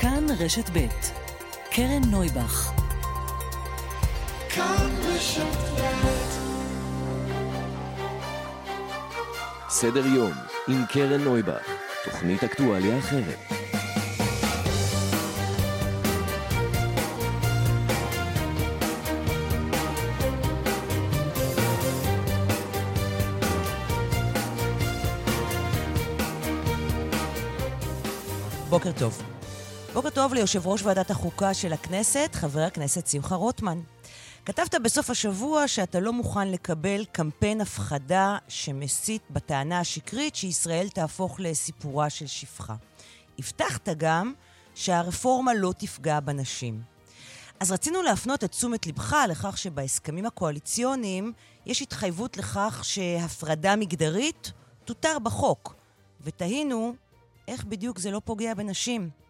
כאן רשת ב' קרן נויבך סדר יום עם קרן נויבך, תוכנית אקטואליה אחרת. בוקר טוב. בוקר טוב ליושב ראש ועדת החוקה של הכנסת, חבר הכנסת שמחה רוטמן. כתבת בסוף השבוע שאתה לא מוכן לקבל קמפיין הפחדה שמסית בטענה השקרית שישראל תהפוך לסיפורה של שפחה. הבטחת גם שהרפורמה לא תפגע בנשים. אז רצינו להפנות את תשומת לבך לכך שבהסכמים הקואליציוניים יש התחייבות לכך שהפרדה מגדרית תותר בחוק. ותהינו איך בדיוק זה לא פוגע בנשים.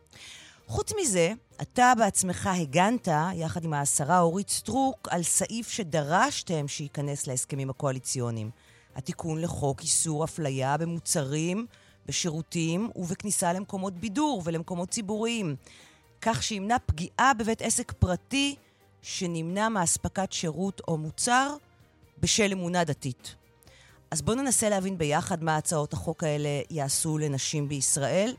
חוץ מזה, אתה בעצמך הגנת, יחד עם השרה אורית סטרוק, על סעיף שדרשתם שייכנס להסכמים הקואליציוניים. התיקון לחוק איסור אפליה במוצרים, בשירותים ובכניסה למקומות בידור ולמקומות ציבוריים. כך שימנע פגיעה בבית עסק פרטי שנמנע מאספקת שירות או מוצר בשל אמונה דתית. אז בואו ננסה להבין ביחד מה הצעות החוק האלה יעשו לנשים בישראל.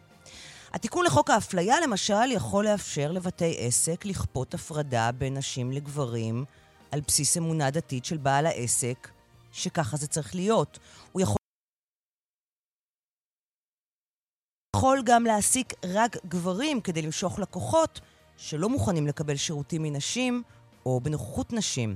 התיקון לחוק האפליה, למשל, יכול לאפשר לבתי עסק לכפות הפרדה בין נשים לגברים על בסיס אמונה דתית של בעל העסק, שככה זה צריך להיות. הוא יכול... יכול גם להעסיק רק גברים כדי למשוך לקוחות שלא מוכנים לקבל שירותים מנשים או בנוכחות נשים.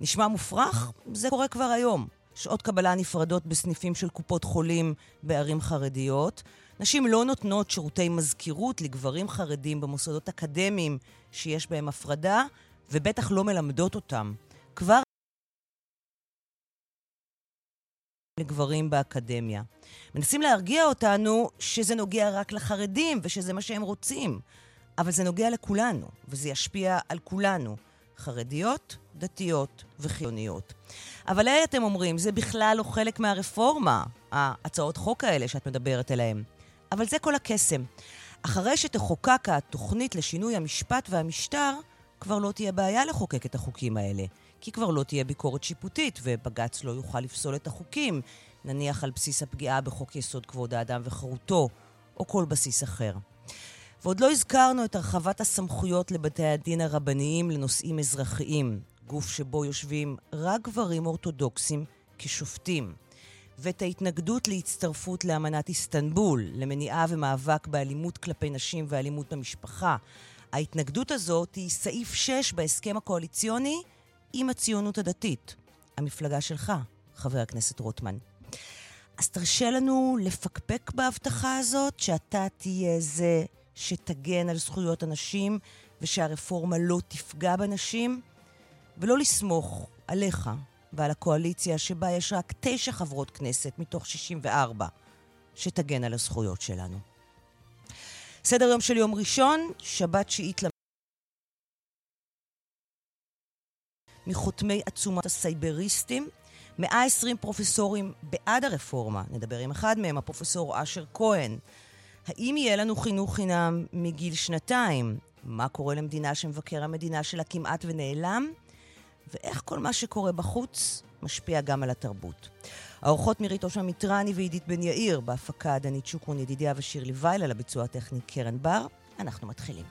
נשמע מופרך? זה קורה כבר היום. שעות קבלה נפרדות בסניפים של קופות חולים בערים חרדיות. נשים לא נותנות שירותי מזכירות לגברים חרדים במוסדות אקדמיים שיש בהם הפרדה, ובטח לא מלמדות אותם. כבר לגברים באקדמיה. מנסים להרגיע אותנו שזה נוגע רק לחרדים ושזה מה שהם רוצים. אבל זה נוגע לכולנו, וזה ישפיע על כולנו. חרדיות, דתיות וחילוניות. אבל היי, אתם אומרים, זה בכלל לא חלק מהרפורמה, ההצעות חוק האלה שאת מדברת עליהן. אבל זה כל הקסם. אחרי שתחוקק התוכנית לשינוי המשפט והמשטר, כבר לא תהיה בעיה לחוקק את החוקים האלה. כי כבר לא תהיה ביקורת שיפוטית, ובג"ץ לא יוכל לפסול את החוקים, נניח על בסיס הפגיעה בחוק יסוד כבוד האדם וחירותו, או כל בסיס אחר. ועוד לא הזכרנו את הרחבת הסמכויות לבתי הדין הרבניים לנושאים אזרחיים, גוף שבו יושבים רק גברים אורתודוקסים כשופטים, ואת ההתנגדות להצטרפות לאמנת איסטנבול, למניעה ומאבק באלימות כלפי נשים ואלימות במשפחה. ההתנגדות הזאת היא סעיף 6 בהסכם הקואליציוני עם הציונות הדתית, המפלגה שלך, חבר הכנסת רוטמן. אז תרשה לנו לפקפק בהבטחה הזאת, שאתה תהיה זה שתגן על זכויות הנשים ושהרפורמה לא תפגע בנשים, ולא לסמוך עליך ועל הקואליציה שבה יש רק תשע חברות כנסת מתוך 64 שתגן על הזכויות שלנו. סדר יום של יום ראשון, שבת שיעית מחותמי עצומת הסייבריסטים, 120 פרופסורים בעד הרפורמה, נדבר עם אחד מהם, הפרופסור אשר כהן. האם יהיה לנו חינוך חינם מגיל שנתיים? מה קורה למדינה שמבקר המדינה שלה כמעט ונעלם? ואיך כל מה שקורה בחוץ משפיע גם על התרבות. האורחות מירית אושה מיטרני ועידית בן יאיר, בהפקה דנית שוקרון ידידיה ושירלי וייל, על הביצוע הטכני קרן בר. אנחנו מתחילים.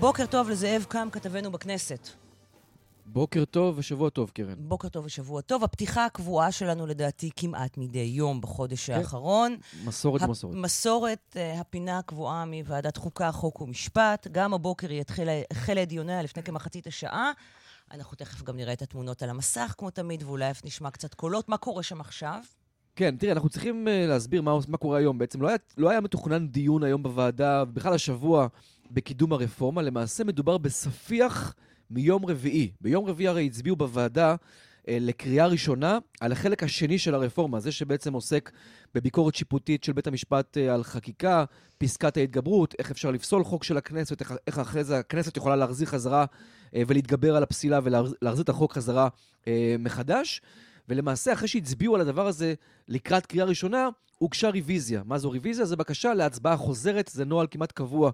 בוקר טוב לזאב קם, כתבנו בכנסת. בוקר טוב ושבוע טוב, קרן. בוקר טוב ושבוע טוב. הפתיחה הקבועה שלנו, לדעתי, כמעט מדי יום בחודש כן. האחרון. מסורת הפ... מסורת. מסורת, uh, הפינה הקבועה מוועדת חוקה, חוק ומשפט. גם הבוקר היא החלה את דיוניה לפני כמחצית השעה. אנחנו תכף גם נראה את התמונות על המסך, כמו תמיד, ואולי אף נשמע קצת קולות. מה קורה שם עכשיו? כן, תראה, אנחנו צריכים uh, להסביר מה, מה קורה היום. בעצם לא היה, לא היה מתוכנן דיון היום בוועדה, בכלל השבוע, בקידום הרפורמה. למעשה מדובר בספיח... מיום רביעי. ביום רביעי הרי הצביעו בוועדה אה, לקריאה ראשונה על החלק השני של הרפורמה, זה שבעצם עוסק בביקורת שיפוטית של בית המשפט אה, על חקיקה, פסקת ההתגברות, איך אפשר לפסול חוק של הכנסת, איך, אחרי זה הכנסת יכולה להחזיר חזרה אה, ולהתגבר על הפסילה ולהחזיר את החוק חזרה מחדש. ולמעשה, אחרי שהצביעו על הדבר הזה לקראת קריאה ראשונה, הוגשה רוויזיה. מה זו רוויזיה? זו בקשה להצבעה חוזרת, זה נוהל כמעט קבוע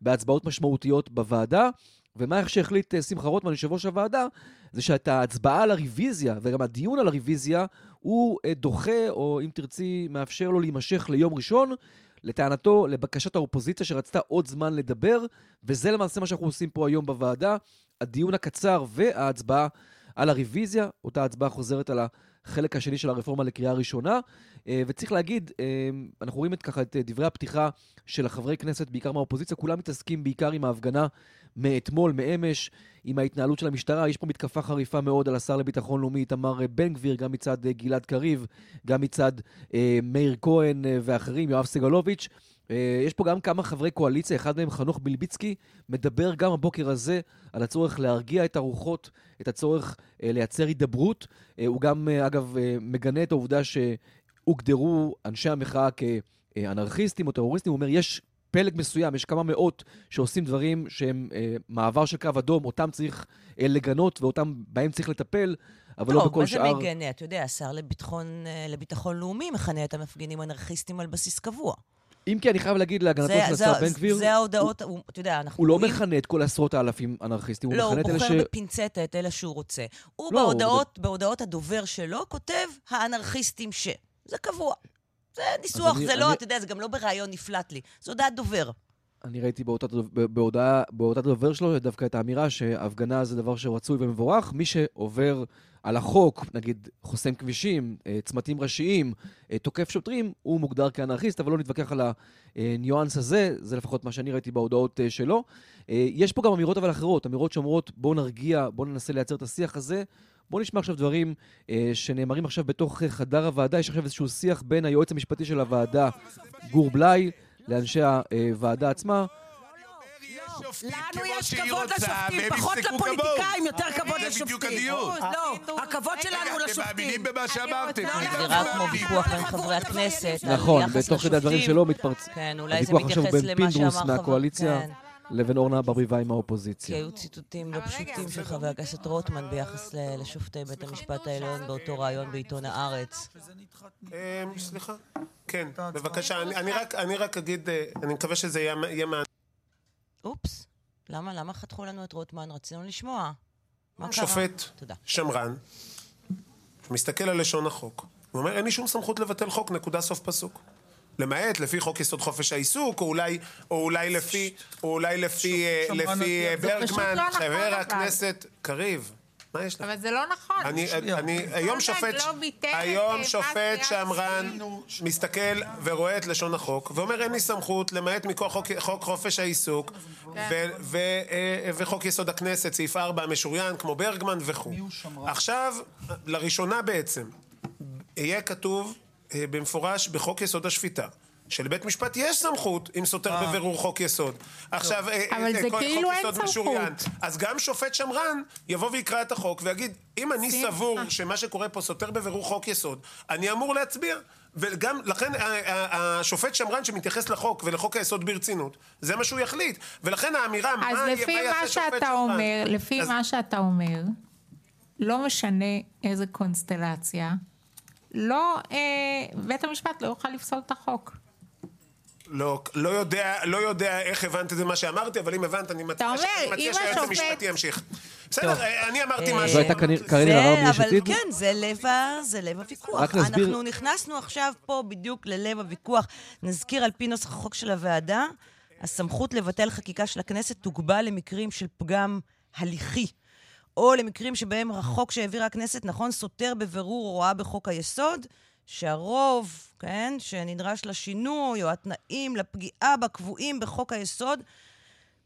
בהצבעות משמעותיות בוועדה. ומה איך שהחליט אה, שמחה רוטמן, יושב ראש הוועדה, זה שאת ההצבעה על הרוויזיה, וגם הדיון על הרוויזיה, הוא אה, דוחה, או אם תרצי, מאפשר לו להימשך ליום ראשון, לטענתו, לבקשת האופוזיציה שרצתה עוד זמן לדבר, וזה למעשה מה שאנחנו עושים פה היום בוועדה, הדיון הקצר וההצבעה על הרוויזיה, אותה הצבעה חוזרת על החלק השני של הרפורמה לקריאה ראשונה. אה, וצריך להגיד, אנחנו רואים את ככה את דברי הפתיחה של החברי כנסת, בעיקר מהאופוזיציה, כולם מתעסקים בעיקר עם ההפגנה מאתמול, מאמש, עם ההתנהלות של המשטרה. יש פה מתקפה חריפה מאוד על השר לביטחון לאומי, איתמר בן גביר, גם מצד אה, גלעד קריב, גם מצד אה, מאיר כהן אה, ואחרים, יואב סגלוביץ'. אה, יש פה גם כמה חברי קואליציה, אחד מהם חנוך בלביצקי, מדבר גם הבוקר הזה על הצורך להרגיע את הרוחות, את הצורך אה, לייצר הידברות. אה, הוא גם, אה, אגב, אה, מגנה את העובדה שהוגדרו אנשי המחאה כאנרכיסטים או טרוריסטים. הוא אומר, יש פלג מסוים, יש כמה מאות שעושים דברים שהם אה, מעבר של קו אדום, אותם צריך אה, לגנות ואותם, בהם צריך לטפל, אבל לא בכל שאר... טוב, מה זה מגנה? אתה יודע, השר לביטחון, אה, לביטחון לאומי מכנה את המפגינים אנרכיסטים על בסיס קבוע. אם כי אני חייב להגיד להגנתו של השר בן גביר... זה ההודעות, הוא, אתה יודע, אנחנו... הוא לא מכנה את כל עשרות האלפים אנרכיסטים, הוא לא, מכנה את אלה ש... לא, הוא בוחר בפינצטה את אלה שהוא רוצה. הוא לא, בהודעות, הוא... בהודעות הדובר שלו כותב האנרכיסטים ש... זה קבוע. זה ניסוח, אני, זה לא, אני... לא, אתה יודע, זה גם לא בריאיון נפלט לי. זו הודעת דובר. אני ראיתי באותה, בהודעת דובר שלו דווקא את האמירה שהפגנה זה דבר שרצוי ומבורך. מי שעובר על החוק, נגיד חוסם כבישים, אה, צמתים ראשיים, אה, תוקף שוטרים, הוא מוגדר כאנרכיסט, אבל לא נתווכח על הניואנס הזה, זה לפחות מה שאני ראיתי בהודעות אה, שלו. יש פה גם אמירות אבל אחרות, אמירות שאומרות בואו נרגיע, בואו ננסה לייצר את השיח הזה. בואו נשמע עכשיו דברים אה, שנאמרים עכשיו בתוך חדר הוועדה. יש עכשיו איזשהו שיח בין היועץ המשפטי של הוועדה, גור בלאי, לאנשי הוועדה עצמה. לנו יש כבוד לשופטים, פחות לפוליטיקאים, יותר כבוד לשופטים. לא, הכבוד שלנו לשופטים. אתם מאמינים במה שאמרתם. זה נראה כמו ויכוח בין חברי הכנסת. נכון, בתוך כדי הדברים שלו מתפרץ. כן, אולי זה מתייחס למה שאמר חבר... מהקואליציה. כן. לבין אורנה ברביבאי עם האופוזיציה. כי היו ציטוטים לא פשוטים של חבר הכנסת רוטמן ביחס לשופטי בית המשפט העליון באותו ראיון בעיתון הארץ. אמ, סליחה, כן, בבקשה, אני רק אגיד, אה, אני מקווה שזה יהיה מעניין. אופס, למה? למה חתכו לנו את רוטמן? רצינו לשמוע. מה קרה? שופט שמרן, מסתכל על לשון החוק, הוא אומר, אין לי שום סמכות לבטל חוק, נקודה סוף פסוק. למעט לפי חוק יסוד חופש העיסוק, או אולי, או אולי לפי, או אולי לפי, אה, לפי אה, ברגמן, לא נכון, חבר הכנסת קריב. מה יש לך? אבל זה לא נכון. אני, אני, היום שופט, לא היום שופט שמרן מסתכל ורואה את לשון החוק, ואומר אין לי סמכות למעט מכוח חוק, חוק חופש העיסוק, כן. ו, ו, אה, וחוק יסוד הכנסת, סעיף 4 המשוריין, כמו ברגמן וכו'. עכשיו, לראשונה בעצם, יהיה כתוב במפורש בחוק יסוד השפיטה. שלבית משפט יש סמכות אם סותר אה. בבירור חוק יסוד. עכשיו, אה, אבל אה, זה כאילו אין סמכות. אז גם שופט שמרן יבוא ויקרא את החוק ויגיד, אם אני סבור שמה שקורה פה סותר בבירור חוק יסוד, אני אמור להצביע. וגם, לכן השופט שמרן שמתייחס לחוק ולחוק היסוד ברצינות, זה מה שהוא יחליט. ולכן האמירה, מה יעשה שופט שמרן... לפי מה שאתה אומר, לא משנה איזה קונסטלציה, לא, אה, בית המשפט לא יוכל לפסול את החוק. לא, לא יודע, לא יודע איך הבנת את זה מה שאמרתי, אבל אם הבנת, אני מציע שהיועץ המשפטי ימשיך. בסדר, אני אמרתי משהו. זו הייתה קארין אלהרר מיש עתיד? כן, זה לב הוויכוח. רק נסביר. אנחנו נכנסנו עכשיו פה בדיוק ללב הוויכוח. נזכיר על פי נוסח החוק של הוועדה, הסמכות לבטל חקיקה של הכנסת תוגבל למקרים של פגם הליכי. או למקרים שבהם החוק שהעבירה הכנסת, נכון, סותר בבירור הוראה בחוק היסוד, שהרוב, כן, שנדרש לשינוי, או התנאים לפגיעה בקבועים בחוק היסוד,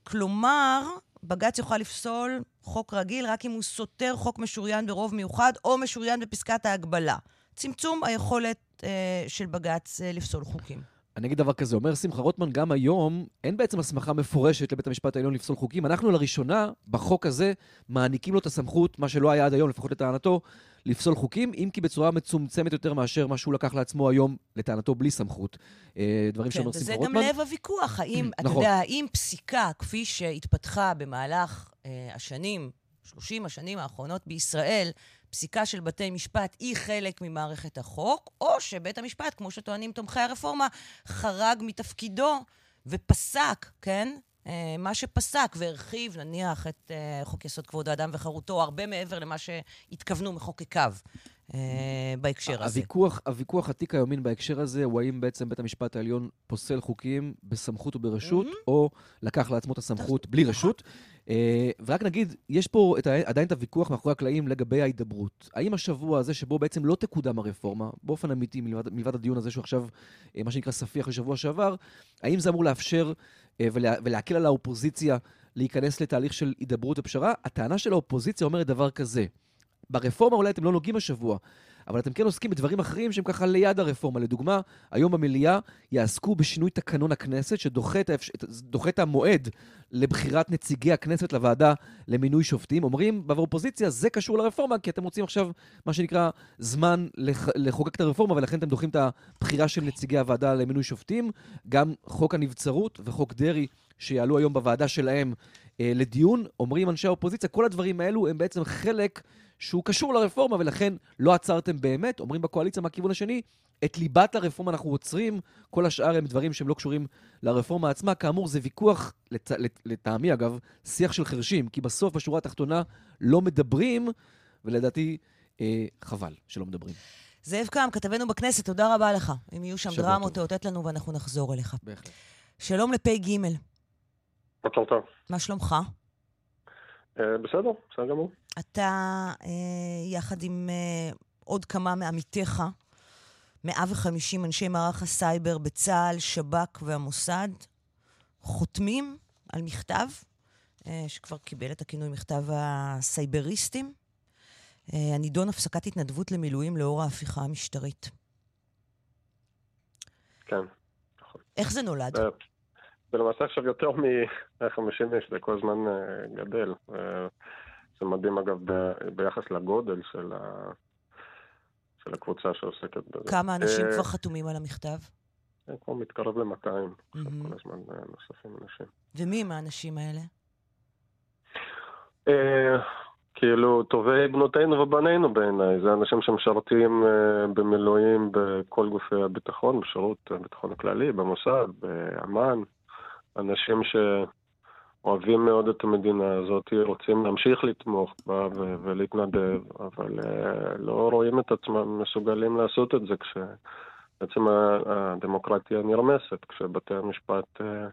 כלומר, בג"ץ יוכל לפסול חוק רגיל רק אם הוא סותר חוק משוריין ברוב מיוחד, או משוריין בפסקת ההגבלה. צמצום היכולת אה, של בג"ץ אה, לפסול חוקים. אני אגיד דבר כזה, אומר שמחה רוטמן, גם היום אין בעצם הסמכה מפורשת לבית המשפט העליון לפסול חוקים. אנחנו לראשונה, בחוק הזה, מעניקים לו את הסמכות, מה שלא היה עד היום, לפחות לטענתו, לפסול חוקים, אם כי בצורה מצומצמת יותר מאשר מה שהוא לקח לעצמו היום, לטענתו, בלי סמכות. אה, דברים כן, שאומר שמחה וזה רוטמן. גם לב הוויכוח. האם, אתה נכון. יודע, האם פסיקה, כפי שהתפתחה במהלך אה, השנים, 30 השנים האחרונות בישראל, פסיקה של בתי משפט היא חלק ממערכת החוק, או שבית המשפט, כמו שטוענים תומכי הרפורמה, חרג מתפקידו ופסק, כן? אה, מה שפסק והרחיב, נניח, את אה, חוק יסוד כבוד האדם וחירותו, הרבה מעבר למה שהתכוונו מחוקקיו אה, בהקשר הזה. הוויכוח, הוויכוח עתיק היומין בהקשר הזה הוא האם בעצם בית המשפט העליון פוסל חוקים בסמכות וברשות, מהמם. או לקח לעצמו את הסמכות בלי רשות. אה, ורק נגיד, יש פה את, עדיין את הוויכוח מאחורי הקלעים לגבי ההידברות. האם השבוע הזה שבו בעצם לא תקודם הרפורמה, באופן אמיתי, מלבד, מלבד הדיון הזה שהוא עכשיו, מה שנקרא ספיח לשבוע שעבר, האם זה אמור לאפשר ולה, ולהקל על האופוזיציה להיכנס לתהליך של הידברות ופשרה? הטענה של האופוזיציה אומרת דבר כזה, ברפורמה אולי אתם לא נוגעים השבוע, אבל אתם כן עוסקים בדברים אחרים שהם ככה ליד הרפורמה. לדוגמה, היום במליאה יעסקו בשינוי תקנון הכנסת, שדוחה את, האפש... את המועד לבחירת נציגי הכנסת לוועדה למינוי שופטים. אומרים באופוזיציה, זה קשור לרפורמה, כי אתם רוצים עכשיו, מה שנקרא, זמן לח... לחוקק את הרפורמה, ולכן אתם דוחים את הבחירה של נציגי הוועדה למינוי שופטים. גם חוק הנבצרות וחוק דרעי, שיעלו היום בוועדה שלהם אה, לדיון, אומרים אנשי האופוזיציה, כל הדברים האלו הם בעצם חלק שהוא קשור לרפורמה, ולכן לא עצרתם באמת, אומרים בקואליציה מהכיוון השני, את ליבת הרפורמה אנחנו עוצרים, כל השאר הם דברים שהם לא קשורים לרפורמה עצמה. כאמור, זה ויכוח, לט... לט... לטעמי אגב, שיח של חרשים, כי בסוף, בשורה התחתונה, לא מדברים, ולדעתי, אה, חבל שלא מדברים. זאב קם, כתבנו בכנסת, תודה רבה לך. אם יהיו שם דרמות. תאותת לנו ואנחנו נחזור אליך. בהחלט. שלום לפ"ג, בוקר טוב. מה שלומך? אה, בסדר, בסדר גמור. אתה, אה, יחד עם אה, עוד כמה מעמיתיך, 150 אנשי מערך הסייבר בצה"ל, שב"כ והמוסד, חותמים על מכתב, אה, שכבר קיבל את הכינוי מכתב הסייבריסטים, אה, הנידון הפסקת התנדבות למילואים לאור ההפיכה המשטרית. כן. איך זה נולד? זה למעשה עכשיו יותר מ-150 איש, זה כל הזמן גדל. זה מדהים אגב ב- ביחס לגודל של ה- של הקבוצה שעוסקת בזה. כמה אנשים אה, כבר חתומים על המכתב? אה, כבר מתקרב ל-200, מהמם. כל הזמן אה, נוספים אנשים. ומי הם האנשים האלה? אה, כאילו, טובי בנותינו ובנינו בעיניי. זה אנשים שמשרתים במילואים בכל גופי הביטחון, בשירות הביטחון הכללי, במוסד, באמ"ן. אנשים שאוהבים מאוד את המדינה הזאת, רוצים להמשיך לתמוך בה ו- ולהתנדב, אבל אה, לא רואים את עצמם מסוגלים לעשות את זה כשבעצם ה- הדמוקרטיה נרמסת, כשבתי המשפט... אה,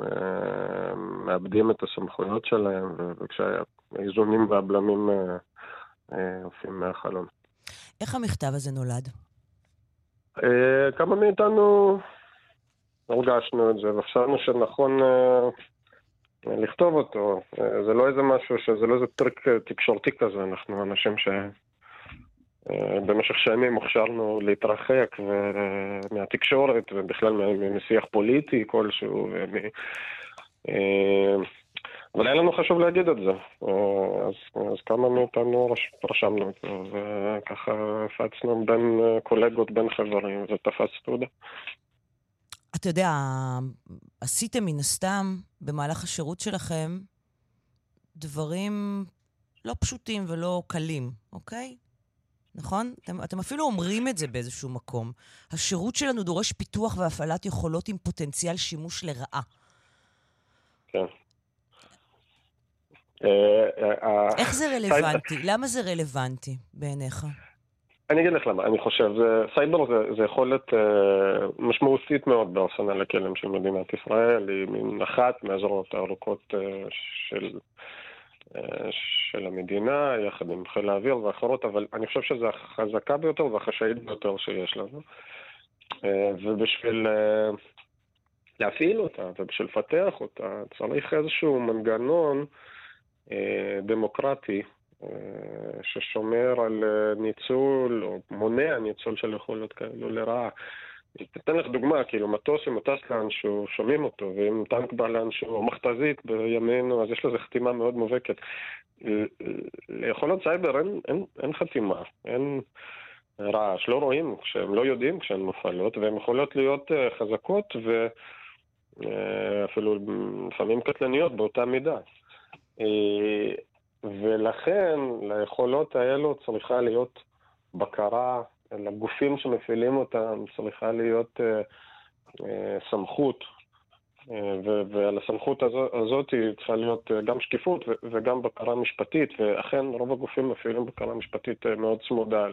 אה, מאבדים את הסמכויות שלהם, ו- וכשהאיזונים והבלמים אה, אה, עפים מהחלון. איך המכתב הזה נולד? אה, כמה מאיתנו הרגשנו את זה, וחשבנו שנכון אה, לכתוב אותו. אה, זה לא איזה משהו, זה לא איזה טריק אה, תקשורתי כזה, אנחנו אנשים ש... אה, שנים הוכשרנו להתרחק ו- מהתקשורת ובכלל משיח פוליטי כלשהו. ומ- אה, אבל היה לנו חשוב להגיד את זה. אה, אז, אז כמה מאיתנו רש, רשמנו אותו, וככה הפצנו בין אה, קולגות, בין חברים, זה תפס תעודה. אתה יודע, עשיתם מן הסתם במהלך השירות שלכם דברים לא פשוטים ולא קלים, אוקיי? נכון? אתם, אתם אפילו אומרים את זה באיזשהו מקום. השירות שלנו דורש פיתוח והפעלת יכולות עם פוטנציאל שימוש לרעה. כן. אה, אה, איך זה רלוונטי? למה זה רלוונטי בעיניך? אני אגיד לך למה, אני חושב, זה, סייבר זה, זה יכולת אה, משמעותית מאוד בארסנל הכלים של מדינת ישראל, היא מין אחת מהזרועות הארוכות אה, של, אה, של המדינה, יחד עם חיל האוויר ואחרות, אבל אני חושב שזו החזקה ביותר והחשאית ביותר שיש לנו. אה, ובשביל אה, להפעיל אותה ובשביל לפתח אותה, צריך איזשהו מנגנון אה, דמוקרטי ששומר על אה, ניצול או מונע ניצול של יכולות כאלו לרעה. אתן לך דוגמה, כאילו מטוס שמטס לאנשהו, שומעים אותו, ואם טנק בא לאנשהו, או מכתזית בימינו, אז יש לזה חתימה מאוד מובהקת. ליכולות סייבר אין, אין, אין חתימה, אין רעש, לא רואים כשהם לא יודעים כשהן מופעלות, והן יכולות להיות אה, חזקות ואפילו אה, לפעמים קטלניות באותה מידה. אה, ולכן ליכולות האלו צריכה להיות בקרה, לגופים שמפעילים אותם צריכה להיות סמכות ועל הסמכות הזאת צריכה להיות גם שקיפות וגם בקרה משפטית, ואכן רוב הגופים מפעילים בקרה משפטית מאוד צמודה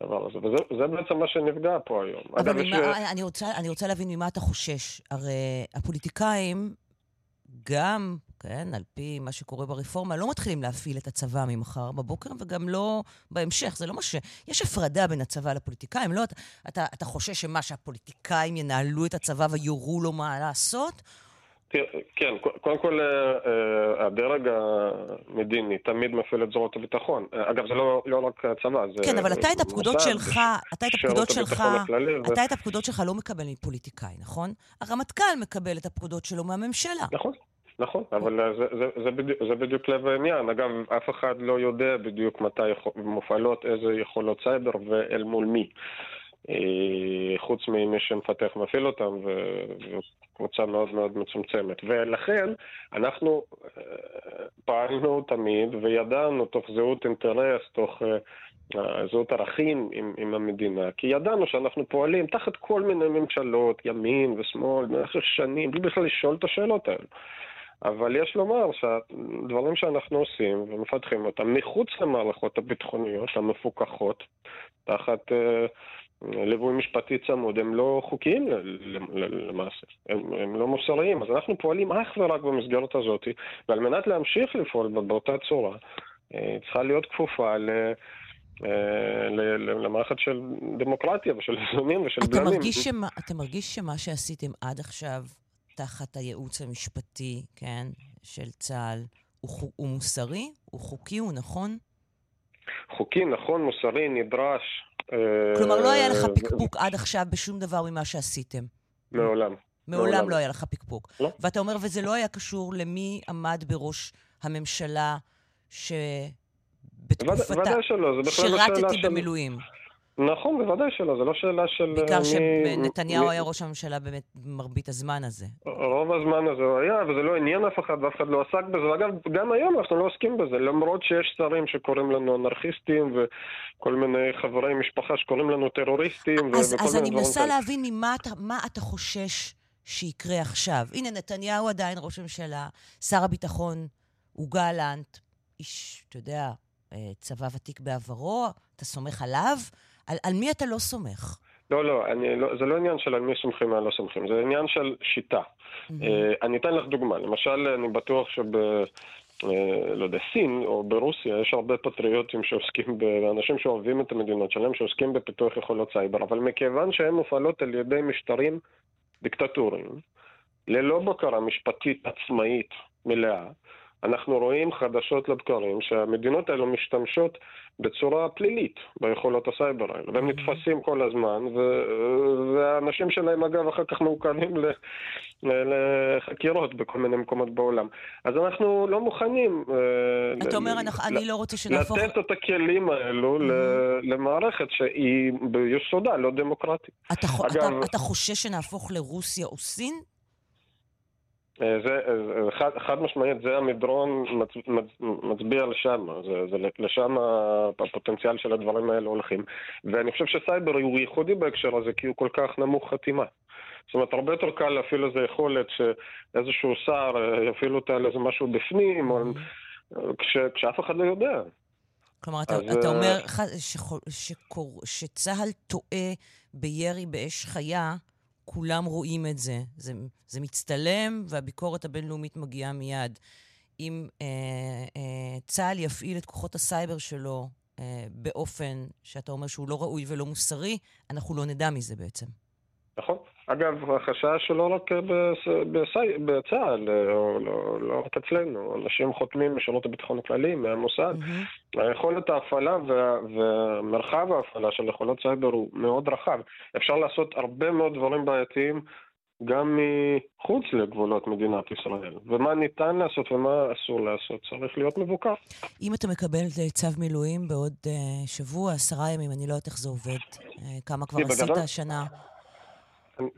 הזה. וזה בעצם מה שנפגע פה היום. אבל אגב, ממה, ש... אני, רוצה, אני רוצה להבין ממה אתה חושש. הרי הפוליטיקאים, גם כן, על פי מה שקורה ברפורמה, לא מתחילים להפעיל את הצבא ממחר בבוקר, וגם לא בהמשך. זה לא מה ש... יש הפרדה בין הצבא לפוליטיקאים, לא? אתה, אתה, אתה חושש שמה, שהפוליטיקאים ינהלו את הצבא ויורו לו מה לעשות? כן, קודם כל אה, אה, הדרג המדיני תמיד מפעיל את זרועות הביטחון. אה, אגב, זה לא, לא רק הצבא, זה... כן, אבל אתה את הפקודות שלך, אתה את הפקודות שלך, אתה את הפקודות שלך לא מקבל מפוליטיקאי, נכון? הרמטכ"ל מקבל את הפקודות שלו מהממשלה. נכון. נכון, אבל זה, זה, זה, בדיוק, זה בדיוק לב העניין. אגב, אף אחד לא יודע בדיוק מתי מופעלות איזה יכולות סייבר ואל מול מי. אה, חוץ ממי שמפתח מפעיל אותם, וקבוצה מאוד מאוד מצומצמת. ולכן אנחנו אה, פעלנו תמיד וידענו תוך זהות אינטרס, תוך אה, זהות ערכים עם, עם המדינה, כי ידענו שאנחנו פועלים תחת כל מיני ממשלות, ימין ושמאל, במשך שנים, בלי בכלל לשאול את השאלות האלה. אבל יש לומר שהדברים שאנחנו עושים ומפתחים אותם מחוץ למערכות הביטחוניות המפוקחות, תחת uh, ליווי משפטי צמוד, הם לא חוקיים למעשה, הם, הם לא מוסריים. אז אנחנו פועלים אך ורק במסגרת הזאת, ועל מנת להמשיך לפעול באותה צורה, uh, צריכה להיות כפופה ל... אה, למערכת של דמוקרטיה ושל איזונים ושל בלמים. אתה מרגיש שמה שעשיתם עד עכשיו תחת הייעוץ המשפטי, כן, של צה"ל, הוא, הוא מוסרי? הוא חוקי? הוא נכון? חוקי, נכון, מוסרי, נדרש. כלומר, לא היה לך פקפוק עד עכשיו בשום דבר ממה שעשיתם. מעולם. מעולם לא היה לך פקפוק. לא. ואתה אומר, וזה לא היה קשור למי עמד בראש הממשלה שבתקופתה... ודאי שלא, זה בכלל לא שאלה של... שירתתי במילואים. נכון, בוודאי שלא, זה לא שאלה של... בעיקר אה, שנתניהו מ... היה ראש הממשלה באמת מרבית הזמן הזה. רוב הזמן הזה הוא היה, וזה לא עניין אף אחד, ואף אחד לא עסק בזה. ואגב, גם היום אנחנו לא עוסקים בזה, למרות שיש שרים שקוראים לנו אנרכיסטים, וכל מיני חברי משפחה שקוראים לנו טרוריסטים, אז, וכל אז מיני אני מנסה להבין ממה אתה, מה אתה חושש שיקרה עכשיו. הנה, נתניהו עדיין ראש הממשלה, שר הביטחון הוא גלנט, איש, אתה יודע, אה, צבא ותיק בעברו, אתה סומך עליו? על, על מי אתה לא סומך? לא, לא, אני, לא, זה לא עניין של על מי סומכים ועל לא סומכים, זה עניין של שיטה. Mm-hmm. Uh, אני אתן לך דוגמה, למשל, אני בטוח שב... Uh, לא יודע, סין או ברוסיה יש הרבה פטריוטים שעוסקים, באנשים שאוהבים את המדינות שלהם, שעוסקים בפיתוח יכולות סייבר, אבל מכיוון שהן מופעלות על ידי משטרים דיקטטוריים, ללא בקרה משפטית עצמאית מלאה, אנחנו רואים חדשות לבקרים שהמדינות האלו משתמשות בצורה פלילית ביכולות הסייבר האלו, והם mm-hmm. נתפסים כל הזמן, ו- והאנשים שלהם אגב אחר כך מעוקרים ל- לחקירות בכל מיני מקומות בעולם. אז אנחנו לא מוכנים... אה, אתה אומר, אני לא רוצה שנהפוך... לתת את הכלים האלו mm-hmm. למערכת שהיא ביסודה לא דמוקרטית. אתה חושש שנהפוך לרוסיה או סין? אה, זה, אה, חד, חד משמעית, זה המדרון מצ, מצ, מצביע לשם, זה, זה לשם הפוטנציאל של הדברים האלה הולכים. ואני חושב שסייבר הוא ייחודי בהקשר הזה, כי הוא כל כך נמוך חתימה. זאת אומרת, הרבה יותר קל להפעיל איזה יכולת שאיזשהו שר אה, יפעיל אותה על איזה משהו בפנים, או, כש, כשאף אחד לא יודע. כלומר, אתה, אז, אתה אומר שצה"ל טועה בירי באש חיה, כולם רואים את זה. זה, זה מצטלם, והביקורת הבינלאומית מגיעה מיד. אם אה, אה, צה"ל יפעיל את כוחות הסייבר שלו אה, באופן שאתה אומר שהוא לא ראוי ולא מוסרי, אנחנו לא נדע מזה בעצם. נכון, אגב, החשש לא רק בצה"ל, או לא, לא רק אצלנו, אנשים חותמים משירות הביטחון הכללי, מהמוסד. Mm-hmm. היכולת ההפעלה ומרחב ההפעלה של יכולות סייבר הוא מאוד רחב. אפשר לעשות הרבה מאוד דברים בעייתיים גם מחוץ לגבולות מדינת ישראל. ומה ניתן לעשות ומה אסור לעשות, צריך להיות מבוקר. אם אתה מקבל צו מילואים בעוד uh, שבוע, עשרה ימים, אני לא יודעת איך זה עובד, כמה כבר עשית השנה.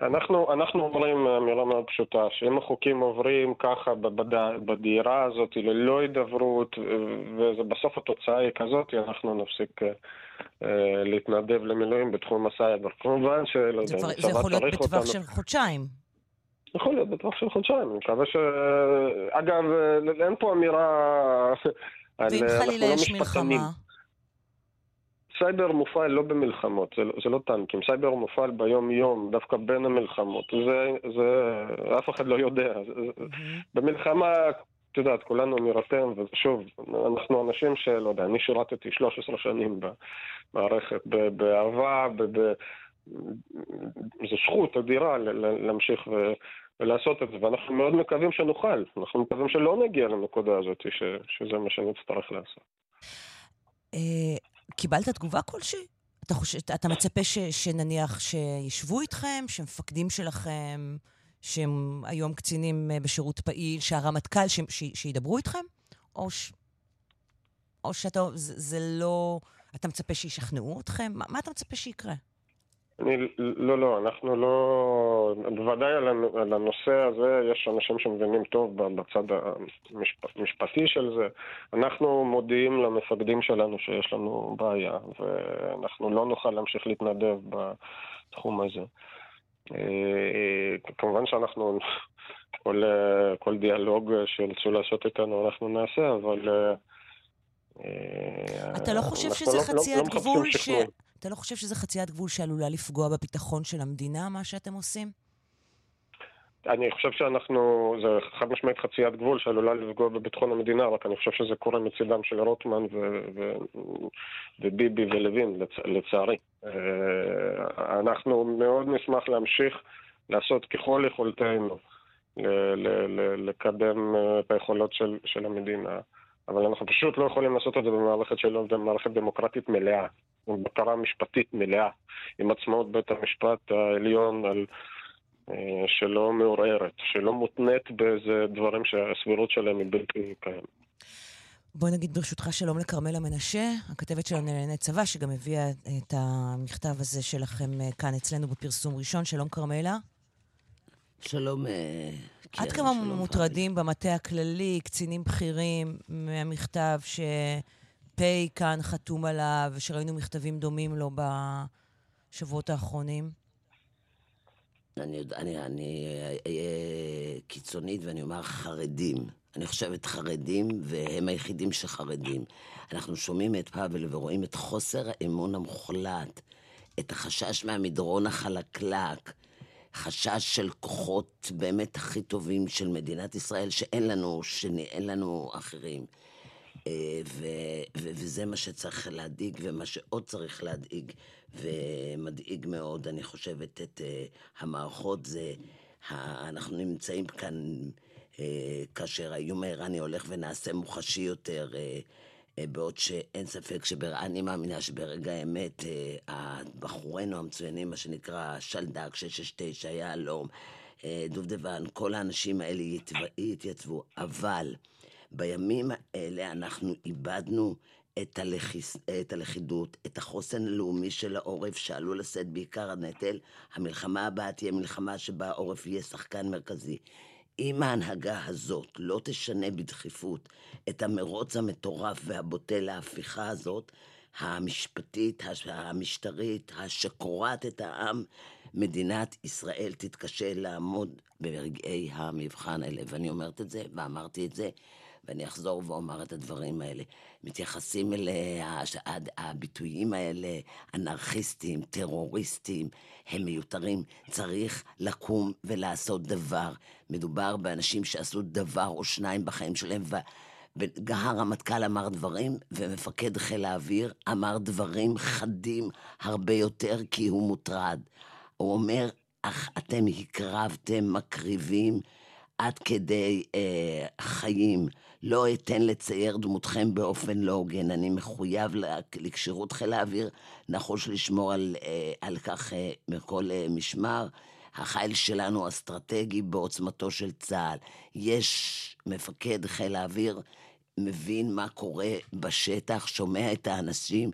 אנחנו, אנחנו אומרים אמירה מאוד פשוטה, שאם החוקים עוברים ככה בדירה הזאת ללא הידברות, ובסוף התוצאה היא כזאת, אנחנו נפסיק אה, להתנדב למילואים בתחום הסייבר. כמובן שלא יודע, זה יכול להיות בטווח של חודשיים. יכול להיות בטווח של חודשיים, אני מקווה ש... אגב, אין פה אמירה... ואם חלילה לא יש מלחמה? סייבר מופעל לא במלחמות, זה, זה לא טנקים, סייבר מופעל ביום-יום, דווקא בין המלחמות. זה, זה, אף אחד לא יודע. Mm-hmm. במלחמה, את יודעת, כולנו נירתם, ושוב, אנחנו אנשים שלא יודע, אני שירתתי 13 שנים במערכת, באהבה, זו זכות אדירה להמשיך ו... ולעשות את זה, ואנחנו מאוד מקווים שנוכל. אנחנו מקווים שלא נגיע לנקודה הזאת, ש... שזה מה שנצטרך לעשות. קיבלת תגובה כלשהי? אתה, חושב, אתה מצפה ש, שנניח שישבו איתכם, שמפקדים שלכם, שהם היום קצינים אה, בשירות פעיל, שהרמטכ"ל, ש, ש, שידברו איתכם? או, ש, או שאתה, זה, זה לא... אתה מצפה שישכנעו אתכם? מה, מה אתה מצפה שיקרה? אני, לא, לא, אנחנו לא... בוודאי על הנושא הזה יש אנשים שמבינים טוב בצד המשפטי של זה. אנחנו מודיעים למפקדים שלנו שיש לנו בעיה, ואנחנו לא נוכל להמשיך להתנדב בתחום הזה. אה, כמובן שאנחנו, כל, כל דיאלוג שירצו לעשות איתנו אנחנו נעשה, אבל... אה, אתה לא חושב שזה לא, חציית לא, לא גבול ש... אתה לא חושב שזה חציית גבול שעלולה לפגוע בביטחון של המדינה, מה שאתם עושים? אני חושב שאנחנו, זה חד משמעית חציית גבול שעלולה לפגוע בביטחון המדינה, רק אני חושב שזה קורה מצידם של רוטמן ו- ו- וביבי ולוין, לצ- לצערי. אה, אנחנו מאוד נשמח להמשיך לעשות ככל יכולתנו לקדם אה, את היכולות של, של המדינה, אבל אנחנו פשוט לא יכולים לעשות את זה במערכת של מערכת דמוקרטית מלאה. עם בקרה משפטית מלאה, עם עצמאות בית המשפט העליון על... אה, שלא מעורערת, שלא מותנית באיזה דברים שהסבירות שלהם היא בלתי קיימת. בוא נגיד ברשותך שלום לכרמלה מנשה, הכתבת שלנו לענייני צבא, שגם הביאה את המכתב הזה שלכם אה, כאן אצלנו בפרסום ראשון. שלום כרמלה. שלום. אה, עד כמה מוטרדים במטה הכללי, קצינים בכירים, מהמכתב ש... פ' כאן חתום עליו, ושראינו מכתבים דומים לו בשבועות האחרונים? אני, אני, אני אהיה קיצונית ואני אומר חרדים. אני חושבת חרדים, והם היחידים שחרדים. אנחנו שומעים את פאבל ורואים את חוסר האמון המוחלט, את החשש מהמדרון החלקלק, חשש של כוחות באמת הכי טובים של מדינת ישראל, שאין לנו, שאין לנו אחרים. אה, ו- ו- וזה מה שצריך להדאיג, ומה שעוד צריך להדאיג, ומדאיג מאוד, אני חושבת, את uh, המערכות, זה, אנחנו נמצאים כאן uh, כאשר האיום האיראני הולך ונעשה מוחשי יותר, uh, בעוד שאין ספק שאני מאמינה שברגע האמת, uh, בחורינו המצוינים, מה שנקרא שלדק, 669, יהלום, uh, דובדבן, כל האנשים האלה יתייצבו, אבל... בימים האלה אנחנו איבדנו את, הלכיס, את הלכידות, את החוסן הלאומי של העורף שעלול לשאת בעיקר הנטל. המלחמה הבאה תהיה מלחמה שבה העורף יהיה שחקן מרכזי. אם ההנהגה הזאת לא תשנה בדחיפות את המרוץ המטורף והבוטה להפיכה הזאת, המשפטית, המשטרית, שקורעת את העם, מדינת ישראל תתקשה לעמוד ברגעי המבחן האלה. ואני אומרת את זה, ואמרתי את זה, ואני אחזור ואומר את הדברים האלה. מתייחסים אל הביטויים האלה, אנרכיסטים, טרוריסטים, הם מיותרים. צריך לקום ולעשות דבר. מדובר באנשים שעשו דבר או שניים בחיים שלהם, ו... הרמטכ"ל אמר דברים, ומפקד חיל האוויר אמר דברים חדים הרבה יותר כי הוא מוטרד. הוא אומר, אך אתם הקרבתם, מקריבים, עד כדי אה, חיים. לא אתן לצייר דמותכם באופן לא הוגן. אני מחויב לכשירות חיל האוויר, נחוש לשמור על, אה, על כך אה, מכל אה, משמר. החיל שלנו אסטרטגי בעוצמתו של צה"ל. יש מפקד חיל האוויר, מבין מה קורה בשטח, שומע את האנשים,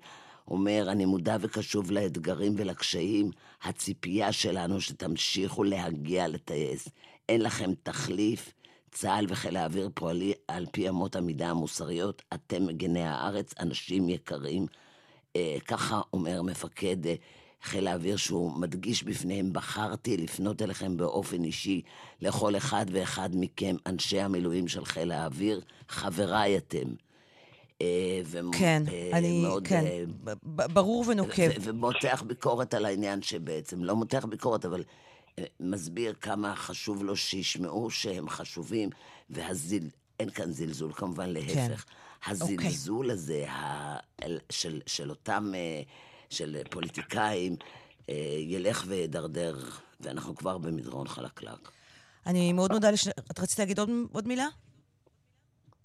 אומר, אני מודע וקשוב לאתגרים ולקשיים. הציפייה שלנו שתמשיכו להגיע לטייס. אין לכם תחליף. צה"ל וחיל האוויר פועלים על פי אמות המידה המוסריות. אתם מגני הארץ, אנשים יקרים. אה, ככה אומר מפקד אה, חיל האוויר שהוא מדגיש בפניהם, בחרתי לפנות אליכם באופן אישי, לכל אחד ואחד מכם, אנשי המילואים של חיל האוויר, חבריי אתם. אה, כן, אני, כן, ברור ונוקב. ומותח ביקורת על העניין שבעצם, לא מותח ביקורת, אבל מסביר כמה חשוב לו שישמעו שהם חשובים, ואין כאן זלזול, כמובן להפך. כן. הזלזול okay. הזה ה... של, של אותם, אה, של פוליטיקאים, אה, ילך וידרדר, ואנחנו כבר במדרון חלקלק. אני מאוד מודה לש... את רצית להגיד עוד, עוד מילה?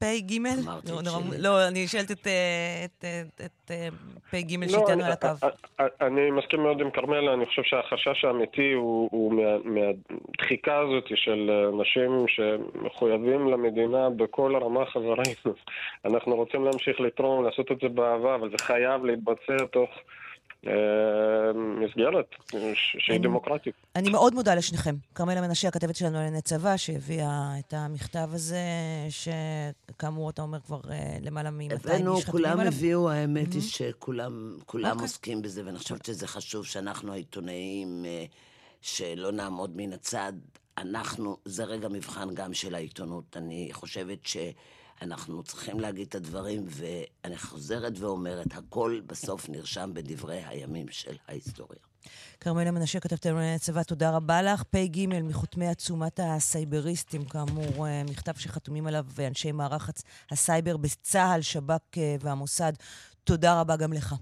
פ"ג? לא, אני שואלת את פ"ג לא, שאיתנו על הקו. אני מסכים מאוד עם כרמלה, אני חושב שהחשש האמיתי הוא מהדחיקה הזאת של אנשים שמחויבים למדינה בכל הרמה חברינו. אנחנו רוצים להמשיך לתרום, לעשות את זה באהבה, אבל זה חייב להתבצע תוך... מסגרת שהיא דמוקרטית. אני מאוד מודה לשניכם. כרמלה מנשה, הכתבת שלנו על ענייני צבא, שהביאה את המכתב הזה, שכאמור, אתה אומר כבר אה, למעלה מ-200 איש חתומים עליו. הבאנו, כולם הביאו, האמת היא שכולם אוקיי. עוסקים בזה, ואני חושבת שזה חשוב שאנחנו העיתונאים, אה, שלא נעמוד מן הצד. אנחנו, זה רגע מבחן גם של העיתונות. אני חושבת ש... אנחנו צריכים להגיד את הדברים, ואני חוזרת ואומרת, הכל בסוף נרשם בדברי הימים של ההיסטוריה. כרמלה מנשה, כתבת לנו צבא, תודה רבה לך. פ"ג מחותמי עצומת הסייבריסטים, כאמור, אה, מכתב שחתומים עליו אנשי מערך הסייבר בצה"ל, שב"כ אה, והמוסד. תודה רבה גם לך.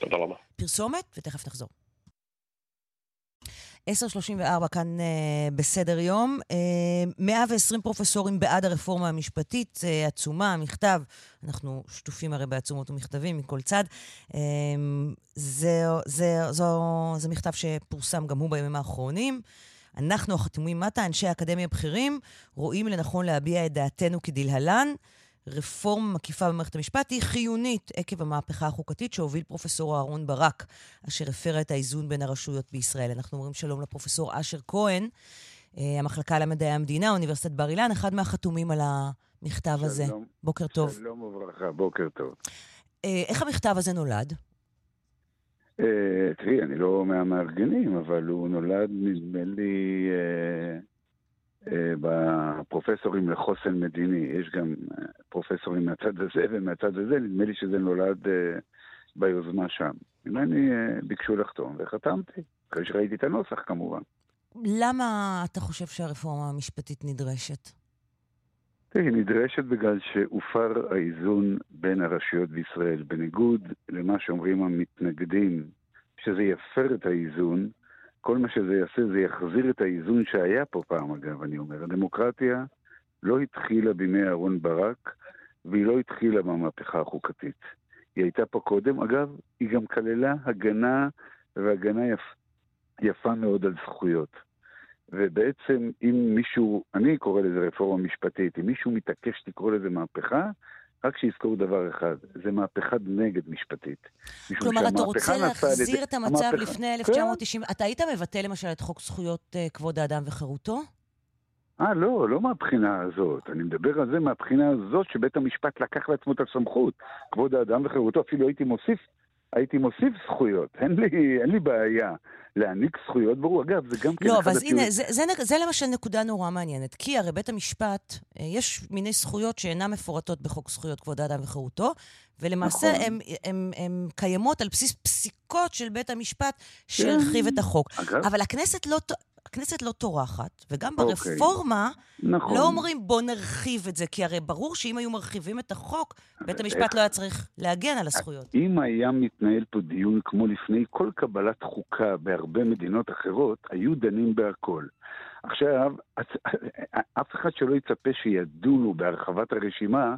תודה רבה. פרסומת, ותכף נחזור. 10.34 כאן uh, בסדר יום. Uh, אה, 120 פרופסורים בעד הרפורמה המשפטית, uh, עצומה, מכתב. אנחנו שטופים הרי בעצומות ומכתבים מכל צד. Uh, זה, זה, זו, זה מכתב שפורסם גם הוא בימים האחרונים. אנחנו החתומים מטה, אנשי האקדמיה הבכירים, רואים לנכון להביע את דעתנו כדלהלן. רפורמה מקיפה במערכת המשפט היא חיונית עקב המהפכה החוקתית שהוביל פרופסור אהרן ברק, אשר הפרה את האיזון בין הרשויות בישראל. אנחנו אומרים שלום לפרופסור אשר כהן, אה, המחלקה למדעי המדינה, אוניברסיטת בר אילן, אחד מהחתומים על המכתב שלום, הזה. בוקר טוב. שלום וברכה, בוקר טוב. אה, איך המכתב הזה נולד? אה, תראי, אני לא מהמארגנים, אבל הוא נולד, נדמה לי, בפרופסורים לחוסן מדיני. יש גם אה, פרופסורים מהצד הזה ומהצד הזה, נדמה לי שזה נולד אה, ביוזמה שם. ממני ביקשו לחתום, וחתמתי, אחרי שראיתי את הנוסח כמובן. למה אתה חושב שהרפורמה המשפטית נדרשת? היא נדרשת בגלל שהופר האיזון בין הרשויות בישראל. בניגוד למה שאומרים המתנגדים, שזה יפר את האיזון, כל מה שזה יעשה זה יחזיר את האיזון שהיה פה פעם, אגב, אני אומר. הדמוקרטיה לא התחילה בימי אהרן ברק, והיא לא התחילה במהפכה החוקתית. היא הייתה פה קודם, אגב, היא גם כללה הגנה, והגנה יפ, יפה מאוד על זכויות. ובעצם אם מישהו, אני קורא לזה רפורמה משפטית, אם מישהו מתעקש לקרוא לזה מהפכה, רק שיזכור דבר אחד, זה מהפכה נגד משפטית. כלומר, אתה רוצה להחזיר את המצב המהפכה... לפני 1990. כן. אתה היית מבטל למשל את חוק זכויות uh, כבוד האדם וחירותו? אה, לא, לא מהבחינה הזאת. אני מדבר על זה מהבחינה הזאת שבית המשפט לקח לעצמו את הסמכות. כבוד האדם וחירותו, אפילו הייתי מוסיף, הייתי מוסיף זכויות. אין לי, אין לי בעיה. להעניק זכויות, ברור, אגב, זה גם כן... לא, אבל הנה, זה, זה, זה, זה למשל נקודה נורא מעניינת. כי הרי בית המשפט, אה, יש מיני זכויות שאינן מפורטות בחוק זכויות כבוד האדם וחירותו, ולמעשה נכון. הן קיימות על בסיס פסיקות של בית המשפט שהרחיב כן. את החוק. אגב? אבל הכנסת לא... הכנסת לא טורחת, וגם אוקיי. ברפורמה נכון. לא אומרים בוא נרחיב את זה, כי הרי ברור שאם היו מרחיבים את החוק, בית המשפט איך- לא היה צריך להגן על הזכויות. אם היה מתנהל פה דיון כמו לפני כל קבלת חוקה בהרבה מדינות אחרות, היו דנים בהכל. עכשיו, הצ- אף אחד שלא יצפה שידונו בהרחבת הרשימה,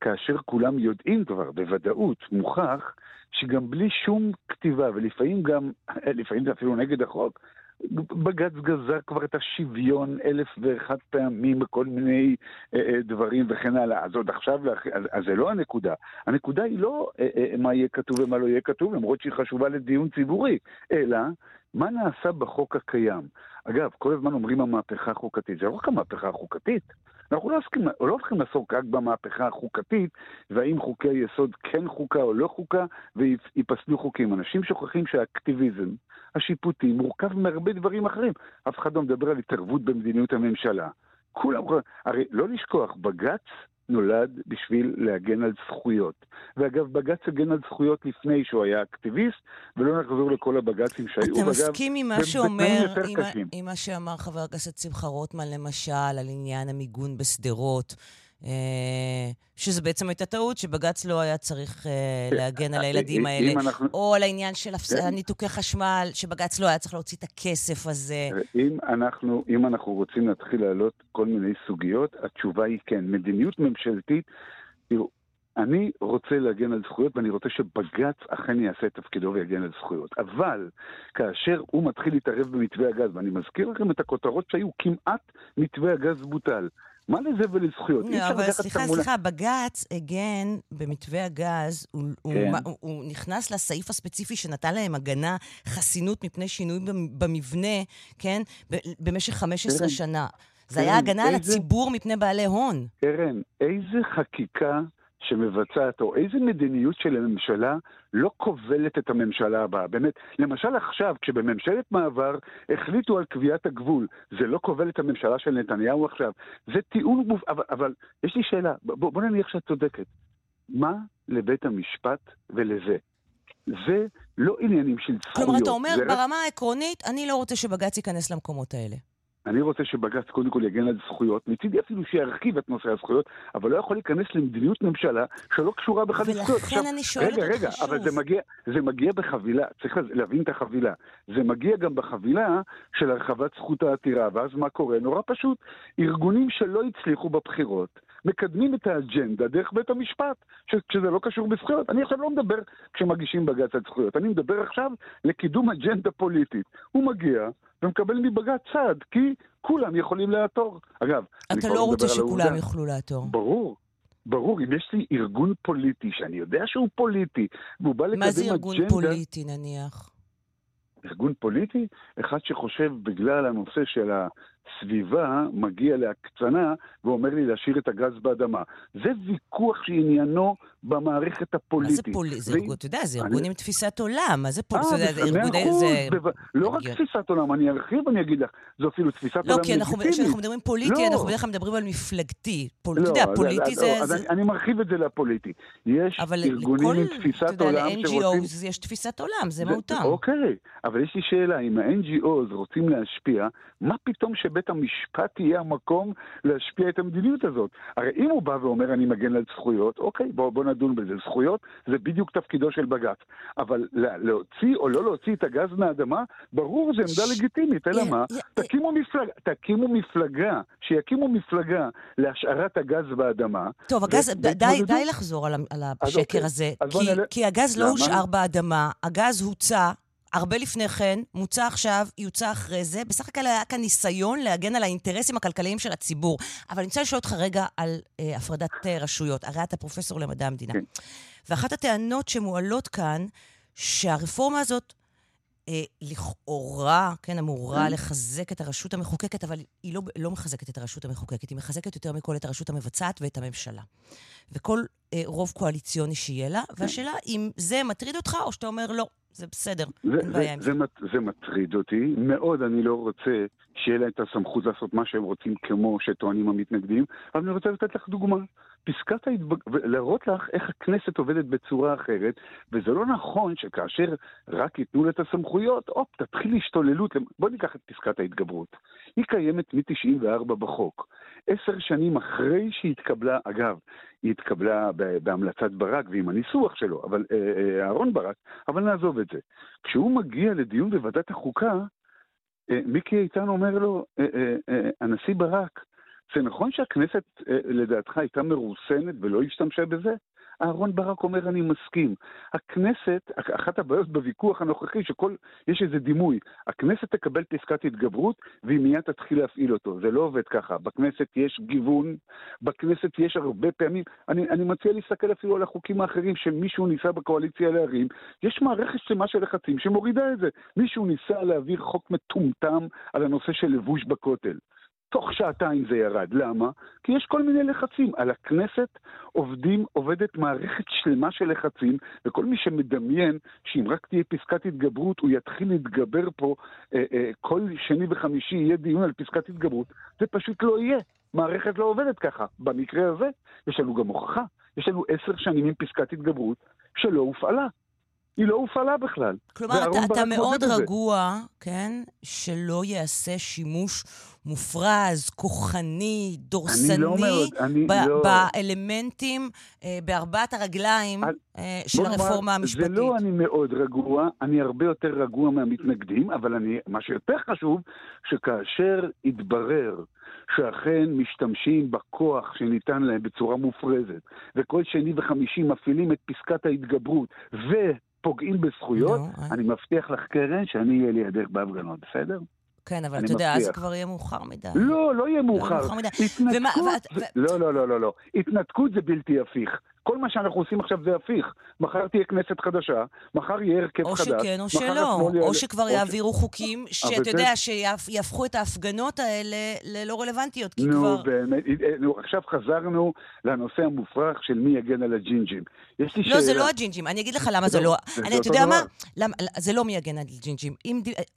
כאשר כולם יודעים כבר, בוודאות, מוכח, שגם בלי שום כתיבה, ולפעמים גם, לפעמים זה אפילו נגד החוק, בג"ץ גזר כבר את השוויון אלף ואחת פעמים בכל מיני אה, אה, דברים וכן הלאה. אז עוד עכשיו, אז זה לא הנקודה. הנקודה היא לא אה, אה, מה יהיה כתוב ומה לא יהיה כתוב, למרות שהיא חשובה לדיון ציבורי, אלא מה נעשה בחוק הקיים. אגב, כל הזמן אומרים המהפכה החוקתית. זה לא רק המהפכה החוקתית. אנחנו לא עוסקים, לא הולכים לעסוק רק במהפכה החוקתית, והאם חוקי היסוד כן חוקה או לא חוקה, וייפסלו חוקים. אנשים שוכחים שהאקטיביזם השיפוטי מורכב מהרבה דברים אחרים. אף אחד לא מדבר על התערבות במדיניות הממשלה. כולם, הרי לא לשכוח, בג"ץ נולד בשביל להגן על זכויות. ואגב, בג"ץ הגן על זכויות לפני שהוא היה אקטיביסט, ולא נחזור לכל הבג"צים שהיו. אתה מסכים עם מה שאומר. עם מה שאמר חבר הכנסת שמחה רוטמן, למשל, על עניין המיגון בשדרות, אה, שזה בעצם הייתה טעות, שבג"ץ לא היה צריך אה, להגן על הילדים האלה. או על העניין של כן. ניתוקי חשמל, שבג"ץ לא היה צריך להוציא את הכסף הזה. אם אנחנו, אם אנחנו רוצים להתחיל להעלות כל מיני סוגיות, התשובה היא כן. מדיניות ממשלתית, תראו, אני רוצה להגן על זכויות ואני רוצה שבג"ץ אכן יעשה את תפקידו ויגן על זכויות. אבל כאשר הוא מתחיל להתערב במתווה הגז, ואני מזכיר לכם את הכותרות שהיו, כמעט מתווה הגז בוטל. מה לזה ולזכויות? אי לא, אבל סליחה, התמונה- סליחה, בג"ץ הגן במתווה הגז, הוא, כן. הוא, הוא נכנס לסעיף הספציפי שנתן להם הגנה, חסינות מפני שינוי במ- במבנה, כן? במשך 15 קרן, שנה. זה קרן, היה הגנה על איזה- הציבור מפני בעלי הון. קרן, איזה חקיקה שמבצעת, או איזה מדיניות של הממשלה לא כובלת את הממשלה הבאה. באמת, למשל עכשיו, כשבממשלת מעבר החליטו על קביעת הגבול, זה לא כובל את הממשלה של נתניהו עכשיו. זה טיעון מוב... אבל, אבל יש לי שאלה, בוא, בוא נניח שאת צודקת. מה לבית המשפט ולזה? זה לא עניינים של זכויות. כלומר, אתה אומר, ברמה העקרונית, אני לא רוצה שבג"ץ ייכנס למקומות האלה. אני רוצה שבג"ץ קודם כל יגן על זכויות, מצידי אפילו שירחיב את נושא הזכויות, אבל לא יכול להיכנס למדיניות ממשלה שלא קשורה בכלל לזכויות. ולכן אני שואלת רגע, רגע, שוב. אבל זה מגיע, זה מגיע בחבילה, צריך להבין את החבילה. זה מגיע גם בחבילה של הרחבת זכות העתירה, ואז מה קורה? נורא פשוט, ארגונים שלא הצליחו בבחירות, מקדמים את האג'נדה דרך בית המשפט, כשזה לא קשור בזכויות. אני עכשיו לא מדבר כשמגישים בג"ץ על זכויות, אני מדבר עכשיו לקידום אג'נדה פוליטית. הוא מגיע ומקבל מבג"ץ צעד, כי כולם יכולים לעתור. אגב, אתה לא רוצה שכולם יוכלו לעתור. ברור. ברור, אם יש לי ארגון פוליטי, שאני יודע שהוא פוליטי, והוא בא לקדם מה אג'נדה... זה ארגון פוליטי, נניח? ארגון פוליטי, אחד שחושב בגלל הנושא של הסביבה, מגיע להקצנה ואומר לי להשאיר את הגז באדמה. זה ויכוח שעניינו במערכת מה זה הפוליטית. פוליטי? זה ארגון, אתה יודע, זה אני- ארגון עם תפיסת עולם. מה זה פוליטי? אה, זה- זה מאה ארגוני- אחוז, זה- בו- לא רק. תפיסת עולם, אני ארחיב ואני אגיד לך, זו אפילו תפיסת לא, עולם כי אנחנו- לגיטימית. כשאנחנו מדברים פוליטי, לא. אנחנו בדרך כלל מדברים על מפלגתי. פול- לא, אתה יודע, פוליטי זה... אז זה- אני- מרחיב את זה לפוליטי. יש אבל ארגונים לכל, עם אתה תפיסת עולם שרוצים... ל-NGOs יש תפיסת עולם, זה מהותם. אוקיי, אבל יש לי שאלה, אם ה-NGOs רוצים להשפיע, מה פתאום שבית המשפט יהיה המקום להשפיע את המדיניות הזאת? הרי אם הוא בא ואומר אני מגן על זכויות, אוקיי, בוא, בוא נדון בזה. זכויות זה בדיוק תפקידו של בג"ץ. אבל לה- להוציא או לא להוציא את הגז מהאדמה, ברור, זו עמדה לגיטימית, אלא מה? תקימו מפלגה, תקימו מפלגה, שיקימו מפלגה להשארת הגז באדמה. טוב, הגז, ו- די. די לחזור על, על אז השקר אוקיי, הזה, אז כי, נלך- כי הגז לא? הושאר באדמה, הגז הוצא. הרבה לפני כן, מוצע עכשיו, יוצא אחרי זה. בסך הכל היה כאן ניסיון להגן על האינטרסים הכלכליים של הציבור. אבל אני רוצה לשאול אותך רגע על אה, הפרדת אה, רשויות. הרי אתה פרופסור למדע המדינה. כן. ואחת הטענות שמועלות כאן, שהרפורמה הזאת אה, לכאורה, כן, אמורה לחזק את הרשות המחוקקת, אבל היא לא, לא מחזקת את הרשות המחוקקת, היא מחזקת יותר מכל את הרשות המבצעת ואת הממשלה. וכל אה, רוב קואליציוני שיהיה לה, והשאלה אם זה מטריד אותך, או שאתה אומר, לא, זה בסדר, זה, אין זה, בעיה עם זה. זה, מט- זה מטריד אותי, מאוד אני לא רוצה שיהיה להם את הסמכות לעשות מה שהם רוצים כמו שטוענים המתנגדים, אבל אני רוצה לתת לך דוגמה. פסקת ההתבגרות, ולהראות לך איך הכנסת עובדת בצורה אחרת, וזה לא נכון שכאשר רק ייתנו לה את הסמכויות, הופ, תתחיל השתוללות. בוא ניקח את פסקת ההתגברות. היא קיימת מ-94 בחוק. עשר שנים אחרי שהיא התקבלה, אגב, היא התקבלה בהמלצת ברק ועם הניסוח שלו, אבל אה, אה, אהרון ברק, אבל נעזוב את זה. כשהוא מגיע לדיון בוועדת החוקה, אה, מיקי איתן אומר לו, הנשיא ברק, זה נכון שהכנסת לדעתך הייתה מרוסנת ולא השתמשה בזה? אהרון ברק אומר, אני מסכים. הכנסת, אחת הבעיות בוויכוח הנוכחי, שכל, יש איזה דימוי, הכנסת תקבל פסקת התגברות והיא מיד תתחיל להפעיל אותו. זה לא עובד ככה. בכנסת יש גיוון, בכנסת יש הרבה פעמים, אני, אני מציע להסתכל אפילו על החוקים האחרים שמישהו ניסה בקואליציה להרים, יש מערכת שלמה של לחצים שמורידה את זה. מישהו ניסה להעביר חוק מטומטם על הנושא של לבוש בכותל. תוך שעתיים זה ירד. למה? כי יש כל מיני לחצים. על הכנסת עובדים, עובדת מערכת שלמה של לחצים, וכל מי שמדמיין שאם רק תהיה פסקת התגברות, הוא יתחיל להתגבר פה, אה, אה, כל שני וחמישי יהיה דיון על פסקת התגברות, זה פשוט לא יהיה. מערכת לא עובדת ככה. במקרה הזה, יש לנו גם הוכחה. יש לנו עשר שנים עם פסקת התגברות שלא הופעלה. היא לא הופעלה בכלל. כלומר, אתה, אתה מאוד רגוע, כן, שלא ייעשה שימוש מופרז, כוחני, דורסני, אני לא מאוד, אני ב- לא... באלמנטים, אה, בארבעת הרגליים על... אה, של הרפורמה המשפטית. זה לא אני מאוד רגוע, אני הרבה יותר רגוע מהמתנגדים, אבל אני, מה שיותר חשוב, שכאשר יתברר שאכן משתמשים בכוח שניתן להם בצורה מופרזת, וכל שני וחמישי מפעילים את פסקת ההתגברות, ו... פוגעים בזכויות, no, אני מבטיח לך, קרן, שאני אהיה לידך בהפגנות, בסדר? כן, אבל אתה יודע, אז כבר יהיה מאוחר מדי. לא, לא יהיה מאוחר. לא התנתקות, לא, לא, לא, לא, לא. התנתקות זה בלתי הפיך. כל מה שאנחנו עושים עכשיו זה הפיך. מחר תהיה כנסת חדשה, מחר יהיה הרכב חדש. או שכן או שלא, או שכבר יעבירו חוקים שאתה יודע, שיהפכו את ההפגנות האלה ללא רלוונטיות, כי כבר... נו, באמת, נו, עכשיו חזרנו לנושא המופרך של מי יגן על הג'ינג'ים. יש לי שאלה... לא, זה לא הג'ינג'ים, אני אגיד לך למה זה לא... אתה יודע מה? זה לא מי יגן על ג'ינג'ים.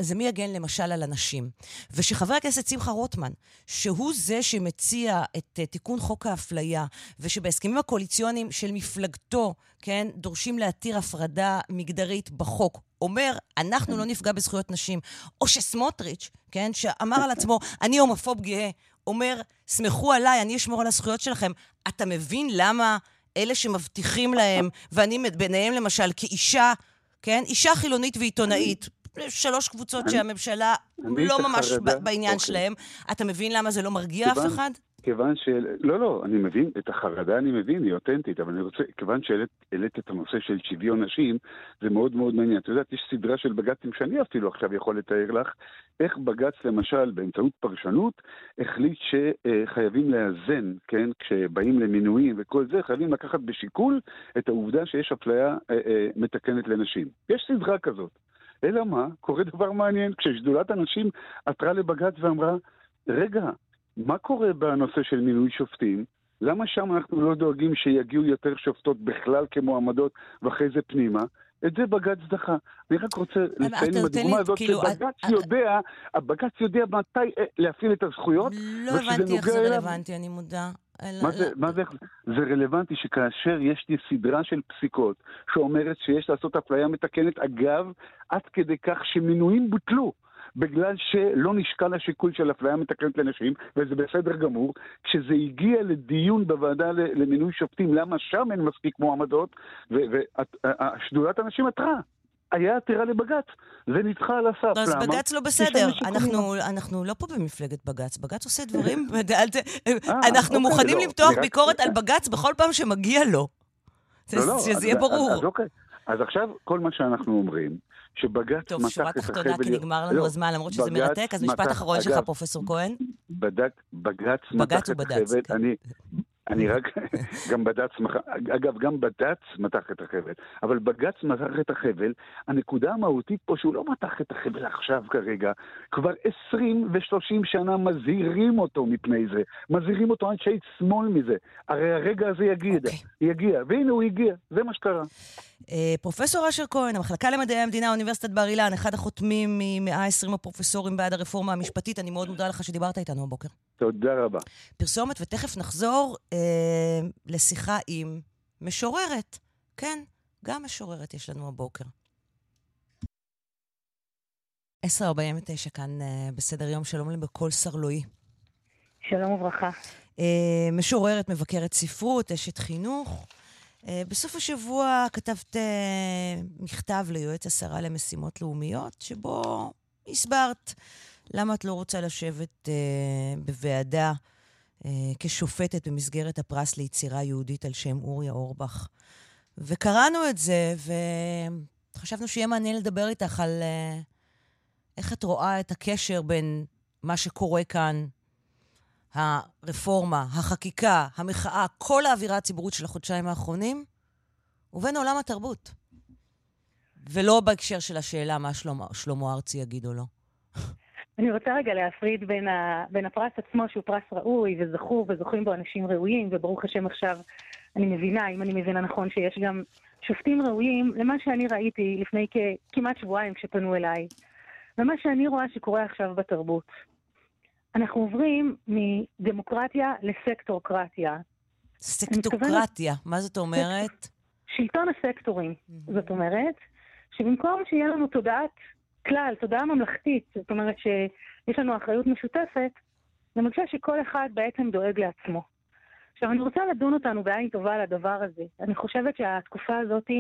זה מי יגן למשל על אנשים. ושחבר הכנסת שמחה רוטמן, שהוא זה שמציע את אה, תיקון חוק האפליה, ושבהסכמים הקואליציוניים של מפלגתו, כן, דורשים להתיר הפרדה מגדרית בחוק. אומר, אנחנו לא נפגע בזכויות נשים. או שסמוטריץ', כן, שאמר על עצמו, אני הומופוב גאה, אומר, סמכו עליי, אני אשמור על הזכויות שלכם. אתה מבין למה אלה שמבטיחים להם, ואני ביניהם למשל כאישה, כן, אישה חילונית ועיתונאית, שלוש קבוצות שהממשלה לא ממש בעניין אוקיי. שלהם, אתה מבין למה זה לא מרגיע אף אחד? כיוון ש... לא, לא, אני מבין, את החרדה אני מבין, היא אותנטית, אבל אני רוצה, כיוון שהעלית את הנושא של שוויון נשים, זה מאוד מאוד מעניין. את יודעת, יש סדרה של בג"צים שאני אפילו עכשיו יכול לתאר לך, איך בג"ץ למשל, באמצעות פרשנות, החליט שחייבים לאזן, כן, כשבאים למינויים וכל זה, חייבים לקחת בשיקול את העובדה שיש אפליה אה, אה, מתקנת לנשים. יש סדרה כזאת. אלא מה? קורה דבר מעניין. כששדולת הנשים עתרה לבג"ץ ואמרה, רגע, מה קורה בנושא של מינוי שופטים? למה שם אנחנו לא דואגים שיגיעו יותר שופטות בכלל כמועמדות ואחרי זה פנימה? את זה בג"ץ דחה. אני רק רוצה לציין בדוגמה הזאת כאילו, שבג"ץ את, יודע, הבג"ץ יודע מתי אה, להפעיל את הזכויות, לא הבנתי איך זה רלוונטי, אני מודה. מה זה, מה זה, זה רלוונטי שכאשר יש לי סדרה של פסיקות שאומרת שיש לעשות אפליה מתקנת, אגב, עד כדי כך שמינויים בוטלו. בגלל שלא נשקל השיקול של אפליה מתקנת לנשים, וזה בסדר גמור. כשזה הגיע לדיון בוועדה למינוי שופטים, למה שם אין מספיק מועמדות, ושדולת הנשים עתרה. היה עתירה לבג"ץ, זה נדחה על הסף. אז בג"ץ לא בסדר. אנחנו, אנחנו לא פה במפלגת בג"ץ. בג"ץ עושה דברים, אה, אנחנו אוקיי, מוכנים לא, למתוח ביקורת על בג"ץ בכל פעם שמגיע לו. לא, לא, שזה יהיה ברור. אז אוקיי. אז עכשיו, כל מה שאנחנו אומרים, שבג"ץ מתח את החבל... טוב, שורה תחתונה, כי נגמר לנו לא, הזמן, למרות שזה מרתק, אז משפט אחרון שלך, פרופ' כהן. בג"ץ מתח את החבל. אני אני רק, גם בד"ץ, אגב, גם בד"ץ מתח את החבל, אבל בג"ץ מתח את החבל, הנקודה המהותית פה שהוא לא מתח את החבל עכשיו כרגע, כבר 20 ו-30 שנה מזהירים אותו מפני זה, מזהירים אותו אנשי שמאל מזה. הרי הרגע הזה יגיע, okay. אוקיי. יגיע, והנה הוא הגיע, זה מה שקרה. אה, פרופסור אשר כהן, המחלקה למדעי המדינה, אוניברסיטת בר אילן, אחד החותמים מ-120 הפרופסורים בעד הרפורמה המשפטית, אני מאוד מודה לך שדיברת איתנו הבוקר. תודה רבה. פרסומת, ותכף נחזור אה, לשיחה עם משוררת. כן, גם משוררת יש לנו הבוקר. 10.49 כאן אה, בסדר יום, שלום לי בקול סרלואי. שלום וברכה. אה, משוררת, מבקרת ספרות, אשת חינוך. אה, בסוף השבוע כתבת אה, מכתב ליועץ השרה למשימות לאומיות, שבו הסברת למה את לא רוצה לשבת אה, בוועדה אה, כשופטת במסגרת הפרס ליצירה יהודית על שם אוריה אורבך. וקראנו את זה, וחשבנו שיהיה מעניין לדבר איתך על אה, איך את רואה את הקשר בין מה שקורה כאן, הרפורמה, החקיקה, המחאה, כל האווירה הציבורית של החודשיים האחרונים, ובין עולם התרבות. ולא בהקשר של השאלה מה שלמה, שלמה ארצי יגיד או לא. אני רוצה רגע להפריד בין, ה, בין הפרס עצמו, שהוא פרס ראוי וזכור וזוכים בו אנשים ראויים, וברוך השם עכשיו אני מבינה, אם אני מבינה נכון, שיש גם שופטים ראויים למה שאני ראיתי לפני כמעט שבועיים כשפנו אליי, ומה שאני רואה שקורה עכשיו בתרבות. אנחנו עוברים מדמוקרטיה לסקטורקרטיה. סקטורקרטיה, מה זאת אומרת? שלטון הסקטורים. זאת אומרת, שבמקום שיהיה לנו תודעת כלל, תודעה ממלכתית, זאת אומרת שיש לנו אחריות משותפת, זה מרגישה שכל אחד בעצם דואג לעצמו. עכשיו, אני רוצה לדון אותנו בעין טובה על הדבר הזה. אני חושבת שהתקופה הזאת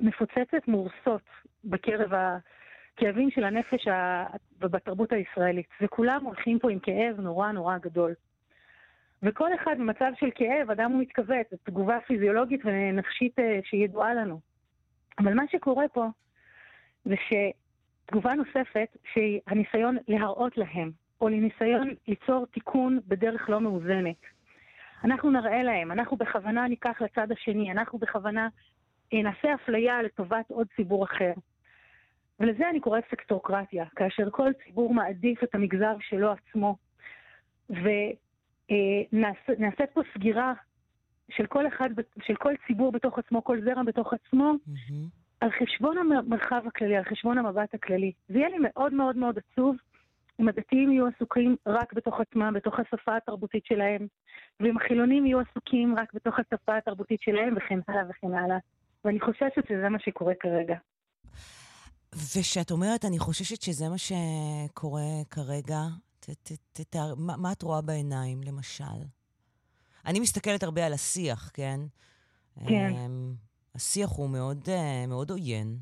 מפוצצת מורסות בקרב הכאבים של הנפש ובתרבות הישראלית, וכולם הולכים פה עם כאב נורא נורא גדול. וכל אחד במצב של כאב, אדם הוא מתכווץ, זו תגובה פיזיולוגית ונפשית אה, שידועה לנו. אבל מה שקורה פה זה שתגובה נוספת שהיא הניסיון להראות להם, או לניסיון ליצור תיקון בדרך לא מאוזנת. אנחנו נראה להם, אנחנו בכוונה ניקח לצד השני, אנחנו בכוונה אה, נעשה אפליה לטובת עוד ציבור אחר. ולזה אני קוראת סקטורקרטיה, כאשר כל ציבור מעדיף את המגזר שלו עצמו. ונעשית אה, פה סגירה של כל אחד, של כל ציבור בתוך עצמו, כל זרע בתוך עצמו, mm-hmm. על חשבון המרחב הכללי, על חשבון המבט הכללי. זה יהיה לי מאוד מאוד מאוד עצוב אם הדתיים יהיו עסוקים רק בתוך עצמם, בתוך השפה התרבותית שלהם, ואם החילונים יהיו עסוקים רק בתוך השפה התרבותית שלהם, וכן הלאה וכן הלאה. ואני חוששת שזה מה שקורה כרגע. ושאת אומרת, אני חוששת שזה מה שקורה כרגע, ת, ת, ת, ת, מה, מה את רואה בעיניים, למשל? אני מסתכלת הרבה על השיח, כן? כן. Um, השיח הוא מאוד, uh, מאוד עוין.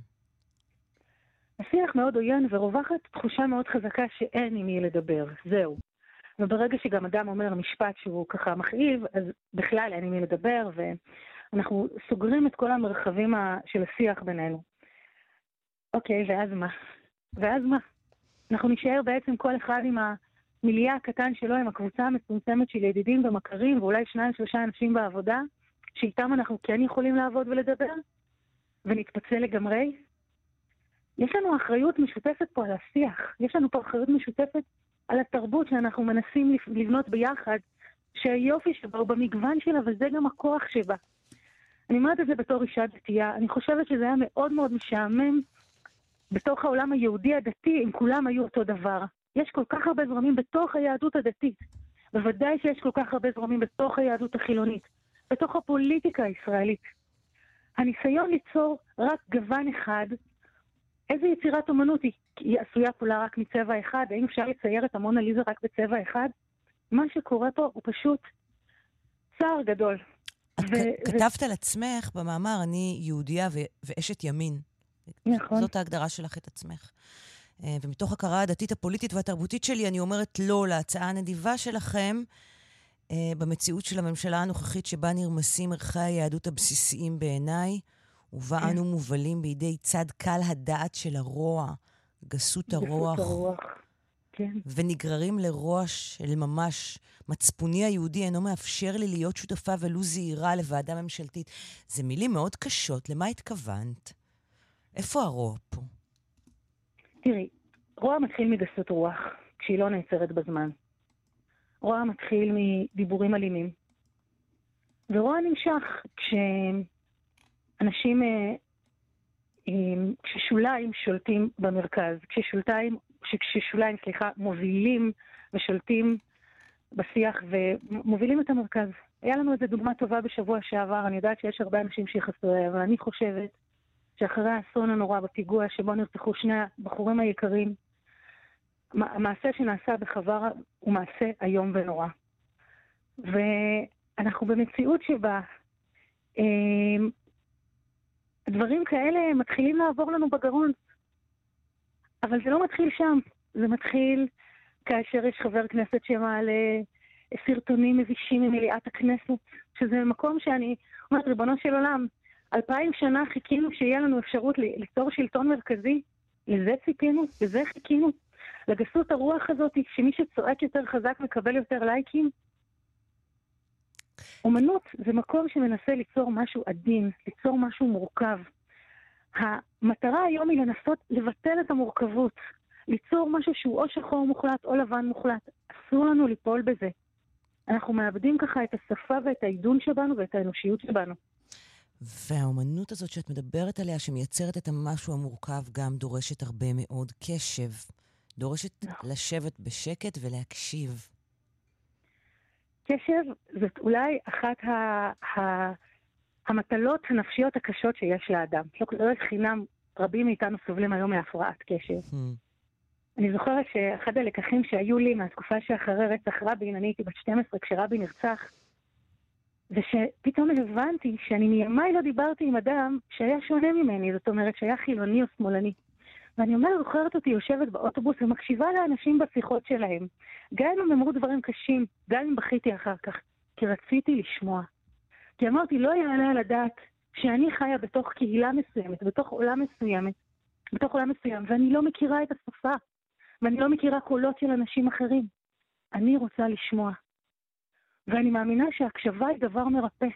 השיח מאוד עוין ורווחת תחושה מאוד חזקה שאין עם מי לדבר, זהו. וברגע שגם אדם אומר משפט שהוא ככה מכאיב, אז בכלל אין עם מי לדבר, ואנחנו סוגרים את כל המרחבים של השיח בינינו. אוקיי, ואז מה? ואז מה? אנחנו נישאר בעצם כל אחד עם המיליה הקטן שלו, עם הקבוצה המצומצמת של ידידים ומכרים, ואולי שניים שלושה אנשים בעבודה, שאיתם אנחנו כן יכולים לעבוד ולדבר, ונתפצל לגמרי. יש לנו אחריות משותפת פה על השיח, יש לנו פה אחריות משותפת על התרבות שאנחנו מנסים לבנות ביחד, שהיופי שבה הוא במגוון שלה, וזה גם הכוח שבה. אני אומרת את זה בתור אישה דתייה, אני חושבת שזה היה מאוד מאוד משעמם בתוך העולם היהודי הדתי, אם כולם היו אותו דבר. יש כל כך הרבה זרמים בתוך היהדות הדתית. בוודאי שיש כל כך הרבה זרמים בתוך היהדות החילונית, בתוך הפוליטיקה הישראלית. הניסיון ליצור רק גוון אחד, איזה יצירת אומנות היא? היא עשויה כולה רק מצבע אחד? האם אפשר לצייר את המונה רק בצבע אחד? מה שקורה פה הוא פשוט צער גדול. את ו- כתבת ו- על עצמך במאמר, אני יהודייה ו- ואשת ימין. נכון. זאת ההגדרה שלך את עצמך. אה, ומתוך הכרה הדתית, הפוליטית והתרבותית שלי, אני אומרת לא להצעה הנדיבה שלכם במציאות של הממשלה הנוכחית, שבה נרמסים ערכי היהדות הבסיסיים בעיניי, ובה כן. אנו מובלים בידי צד קל הדעת של הרוע, גסות הרוח. גסות הרוח. כן. ונגררים לרוע של ממש. מצפוני היהודי אינו מאפשר לי להיות שותפה ולו זהירה לוועדה ממשלתית. זה מילים מאוד קשות, למה התכוונת? איפה הרוע פה? תראי, רוע מתחיל מגסות רוח, כשהיא לא נעצרת בזמן. רוע מתחיל מדיבורים אלימים. ורוע נמשך כשאנשים, אה, כששוליים שולטים במרכז, כששוליים, כששוליים, סליחה, מובילים ושולטים בשיח ומובילים את המרכז. היה לנו איזו דוגמה טובה בשבוע שעבר, אני יודעת שיש הרבה אנשים שיחסו אליה, אבל אני חושבת שאחרי האסון הנורא בפיגוע שבו נרצחו שני הבחורים היקרים, המעשה שנעשה בחווארה הוא מעשה איום ונורא. ואנחנו במציאות שבה אה, דברים כאלה מתחילים לעבור לנו בגרון. אבל זה לא מתחיל שם, זה מתחיל כאשר יש חבר כנסת שמעלה סרטונים מבישים ממליאת הכנסת, שזה מקום שאני אומרת, ריבונו של עולם, אלפיים שנה חיכינו שיהיה לנו אפשרות ליצור שלטון מרכזי, לזה ציפינו, לזה חיכינו. לגסות הרוח הזאת, שמי שצועק יותר חזק מקבל יותר לייקים. אומנות זה מקום שמנסה ליצור משהו עדין, ליצור משהו מורכב. המטרה היום היא לנסות לבטל את המורכבות, ליצור משהו שהוא או שחור מוחלט או לבן מוחלט. אסור לנו ליפול בזה. אנחנו מאבדים ככה את השפה ואת העידון שבנו ואת האנושיות שבנו. והאומנות הזאת שאת מדברת עליה, שמייצרת את המשהו המורכב, גם דורשת הרבה מאוד קשב. דורשת נכון. לשבת בשקט ולהקשיב. קשב זאת אולי אחת ה... ה... המטלות הנפשיות הקשות שיש לאדם. לא, לא לחינם רבים מאיתנו סובלים היום מהפרעת קשב. Hmm. אני זוכרת שאחד הלקחים שהיו לי מהתקופה שאחרי רצח רבין, אני הייתי בת 12 כשרבין נרצח, ושפתאום הבנתי שאני מימיי לא דיברתי עם אדם שהיה שונה ממני, זאת אומרת שהיה חילוני או שמאלני. ואני אומרת, זוכרת אותי יושבת באוטובוס ומקשיבה לאנשים בשיחות שלהם. גם אם הם אמרו דברים קשים, גם אם בכיתי אחר כך, כי רציתי לשמוע. כי אמרתי, לא יעלה על הדעת שאני חיה בתוך קהילה מסוימת, בתוך עולם מסוימת, בתוך עולם מסוים, ואני לא מכירה את השפה, ואני לא מכירה קולות של אנשים אחרים. אני רוצה לשמוע. ואני מאמינה שהקשבה היא דבר מרפא.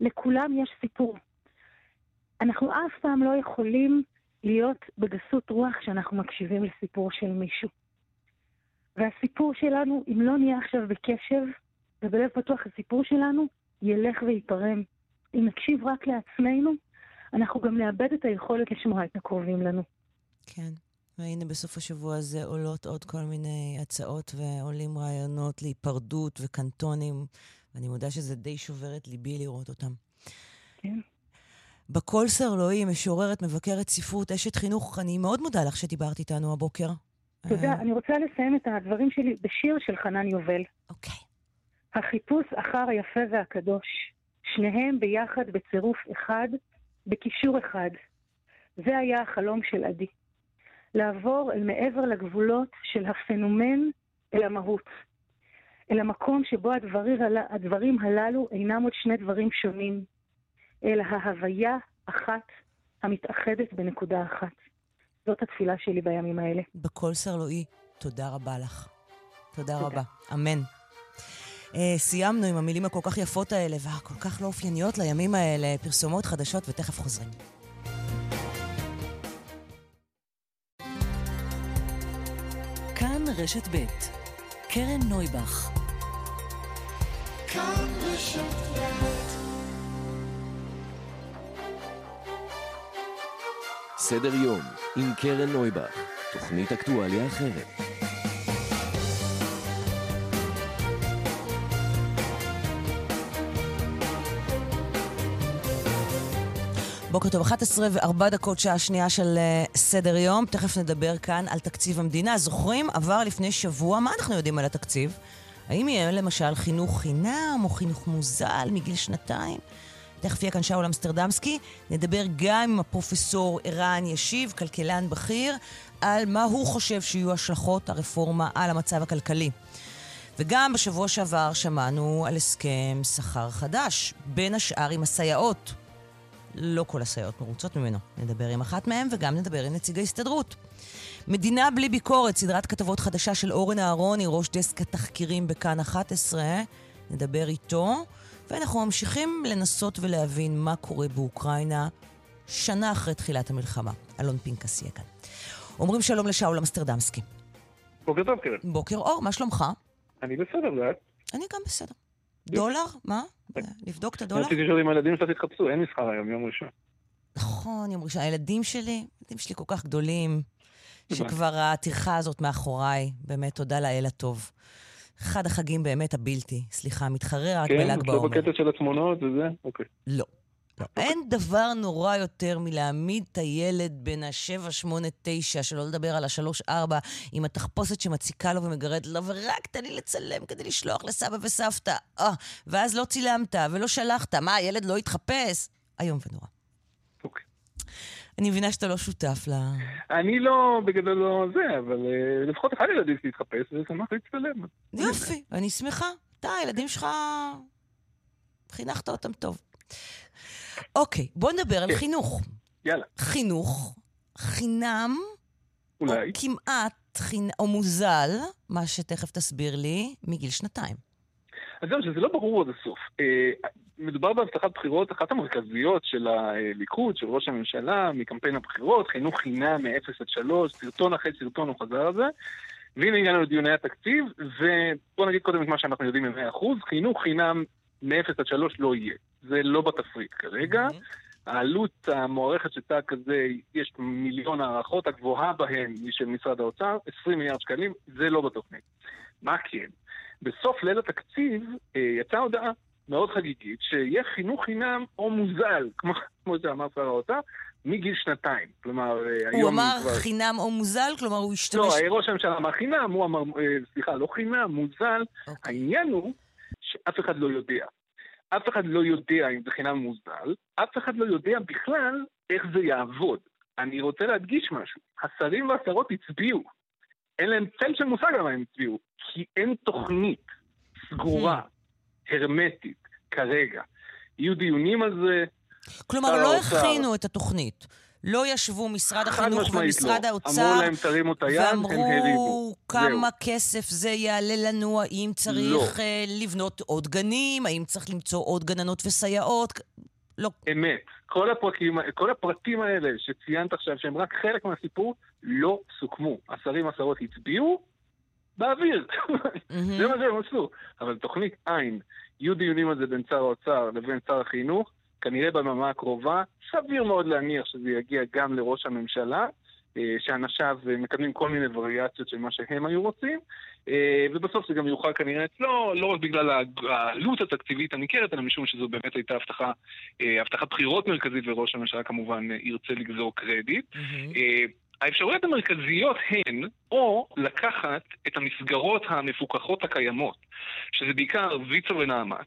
לכולם יש סיפור. אנחנו אף פעם לא יכולים להיות בגסות רוח כשאנחנו מקשיבים לסיפור של מישהו. והסיפור שלנו, אם לא נהיה עכשיו בקשב ובלב פתוח, הסיפור שלנו ילך וייפרם. אם נקשיב רק לעצמנו, אנחנו גם נאבד את היכולת לשמוע את הקרובים לנו. כן. והנה בסוף השבוע הזה עולות עוד כל מיני הצעות ועולים רעיונות להיפרדות וקנטונים, ואני מודה שזה די שובר את ליבי לראות אותם. כן. בקול סרלואי, משוררת, מבקרת ספרות, אשת חינוך, אני מאוד מודה לך שדיברת איתנו הבוקר. תודה. אה, אני רוצה לסיים את הדברים שלי בשיר של חנן יובל. אוקיי. החיפוש אחר היפה והקדוש, שניהם ביחד בצירוף אחד, בקישור אחד. זה היה החלום של עדי. לעבור אל מעבר לגבולות של הפנומן אל המהות. אל המקום שבו הדברים, הדברים הללו אינם עוד שני דברים שונים, אלא ההוויה אחת המתאחדת בנקודה אחת. זאת התפילה שלי בימים האלה. בקול סרלואי, תודה רבה לך. תודה, תודה. רבה. אמן. Uh, סיימנו עם המילים הכל כך יפות האלה והכל כך לא אופייניות לימים האלה. פרסומות חדשות ותכף חוזרים. כאן רשת ב' קרן נויבך. כאן רשת ב' סדר יום עם קרן נויבך, תוכנית אקטואליה אחרת. בוקר טוב, 11 ו-4 דקות, שעה שנייה של uh, סדר יום. תכף נדבר כאן על תקציב המדינה. זוכרים? עבר לפני שבוע, מה אנחנו יודעים על התקציב? האם יהיה למשל חינוך חינם או חינוך מוזל מגיל שנתיים? תכף יהיה כאן שאול אמסטרדמסקי. נדבר גם עם הפרופסור ערן ישיב, כלכלן בכיר, על מה הוא חושב שיהיו השלכות הרפורמה על המצב הכלכלי. וגם בשבוע שעבר שמענו על הסכם שכר חדש, בין השאר עם הסייעות. לא כל הסייעות מרוצות ממנו. נדבר עם אחת מהן וגם נדבר עם נציג ההסתדרות. מדינה בלי ביקורת, סדרת כתבות חדשה של אורן אהרוני, ראש דסק התחקירים בכאן 11. נדבר איתו. ואנחנו ממשיכים לנסות ולהבין מה קורה באוקראינה שנה אחרי תחילת המלחמה. אלון פינקס יהיה כאן. אומרים שלום לשאול אמסטרדמסקי. בוקר טוב, קרן. בוקר אור, מה שלומך? אני בסדר, ואת? אני גם בסדר. דולר? מה? לבדוק את הדולר? רציתי לשאול אם הילדים שלך תתחפשו, אין מסחר היום, יום ראשון. נכון, יום ראשון. הילדים שלי, הילדים שלי כל כך גדולים, שכבר הטרחה הזאת מאחוריי. באמת, תודה לאל הטוב. אחד החגים באמת הבלתי, סליחה, מתחרה רק כן, בל"ג לא בעומר. בקטע של התמונות וזה? אוקיי. לא. לא. אין דבר נורא יותר מלהעמיד את הילד בן ה-7, 8, 9, שלא לדבר על ה-3, 4, עם התחפושת שמציקה לו ומגרדת לו, ורק תן לי לצלם כדי לשלוח לסבא וסבתא. אה, ואז לא צילמת ולא שלחת. מה, הילד לא יתחפש? איום ונורא. אני מבינה שאתה לא שותף ל... אני לא, בגדול לא זה, אבל אה, לפחות אחד הילדים שלי התחפש ושמח להצטלם. יופי, אני שמחה. אתה, הילדים שלך, חינכת אותם טוב. אוקיי, בוא נדבר על כן. חינוך. יאללה. חינוך, חינם, אולי. או כמעט חינ... או מוזל, מה שתכף תסביר לי, מגיל שנתיים. אז זהו, שזה לא ברור עד הסוף. אה, מדובר בהבטחת בחירות, אחת המרכזיות של הליכוד, של ראש הממשלה, מקמפיין הבחירות, חינוך חינם מ-0 עד 3, סרטון אחרי סרטון הוא חזר על זה. והנה הגענו לדיוני התקציב, ובואו נגיד קודם את מה שאנחנו יודעים ב-100%, חינוך חינם מ-0 עד 3 לא יהיה. זה לא בתפריט כרגע. העלות המוערכת של צעד כזה, יש מיליון הערכות, הגבוהה בהן היא של משרד האוצר, 20 מיליארד שקלים, זה לא בתוכנית. מה כן? בסוף ליל התקציב אה, יצאה הודעה מאוד חגיגית שיהיה חינוך חינם או מוזל, כמו, כמו שאמר שר האוצר, מגיל שנתיים. כלומר, אה, היום הוא אמר כבר... חינם או מוזל? כלומר, הוא השתמש... לא, ראש הממשלה אמר חינם, הוא אמר, אה, סליחה, לא חינם, מוזל. אוקיי. העניין הוא שאף אחד לא יודע. אף אחד לא יודע אם זה חינם מוזל, אף אחד לא יודע בכלל איך זה יעבוד. אני רוצה להדגיש משהו, השרים והשרות הצביעו. אין להם צל של מושג על מה הם הצביעו, כי אין תוכנית סגורה, הרמטית, כרגע. יהיו דיונים על זה, כלומר, לא הכינו את התוכנית. לא ישבו משרד החינוך ומשרד לא. האוצר אמרו להם תרימו את היד, הם ואמרו הרימו. כמה זהו. כסף זה יעלה לנו, האם צריך לא. אה, לבנות עוד גנים, האם צריך למצוא עוד גננות וסייעות. לא. אמת. כל, הפרקים, כל הפרטים האלה שציינת עכשיו, שהם רק חלק מהסיפור, לא סוכמו. השרים והשרות הצביעו באוויר. זה מה שהם עשו. אבל תוכנית אין, יהיו דיונים על זה בין שר האוצר לבין שר החינוך, כנראה ביממה הקרובה, סביר מאוד להניח שזה יגיע גם לראש הממשלה, אה, שאנשיו אה, מקדמים כל מיני וריאציות של מה שהם היו רוצים, אה, ובסוף זה גם יוכל כנראה אצלו, לא רק בגלל העלות התקציבית הניכרת, אלא משום שזו באמת הייתה הבטחה, הבטחת בחירות מרכזית, וראש הממשלה כמובן ירצה לגזור קרדיט. אה, האפשרויות המרכזיות הן או לקחת את המסגרות המפוקחות הקיימות, שזה בעיקר ויצו ונעמת,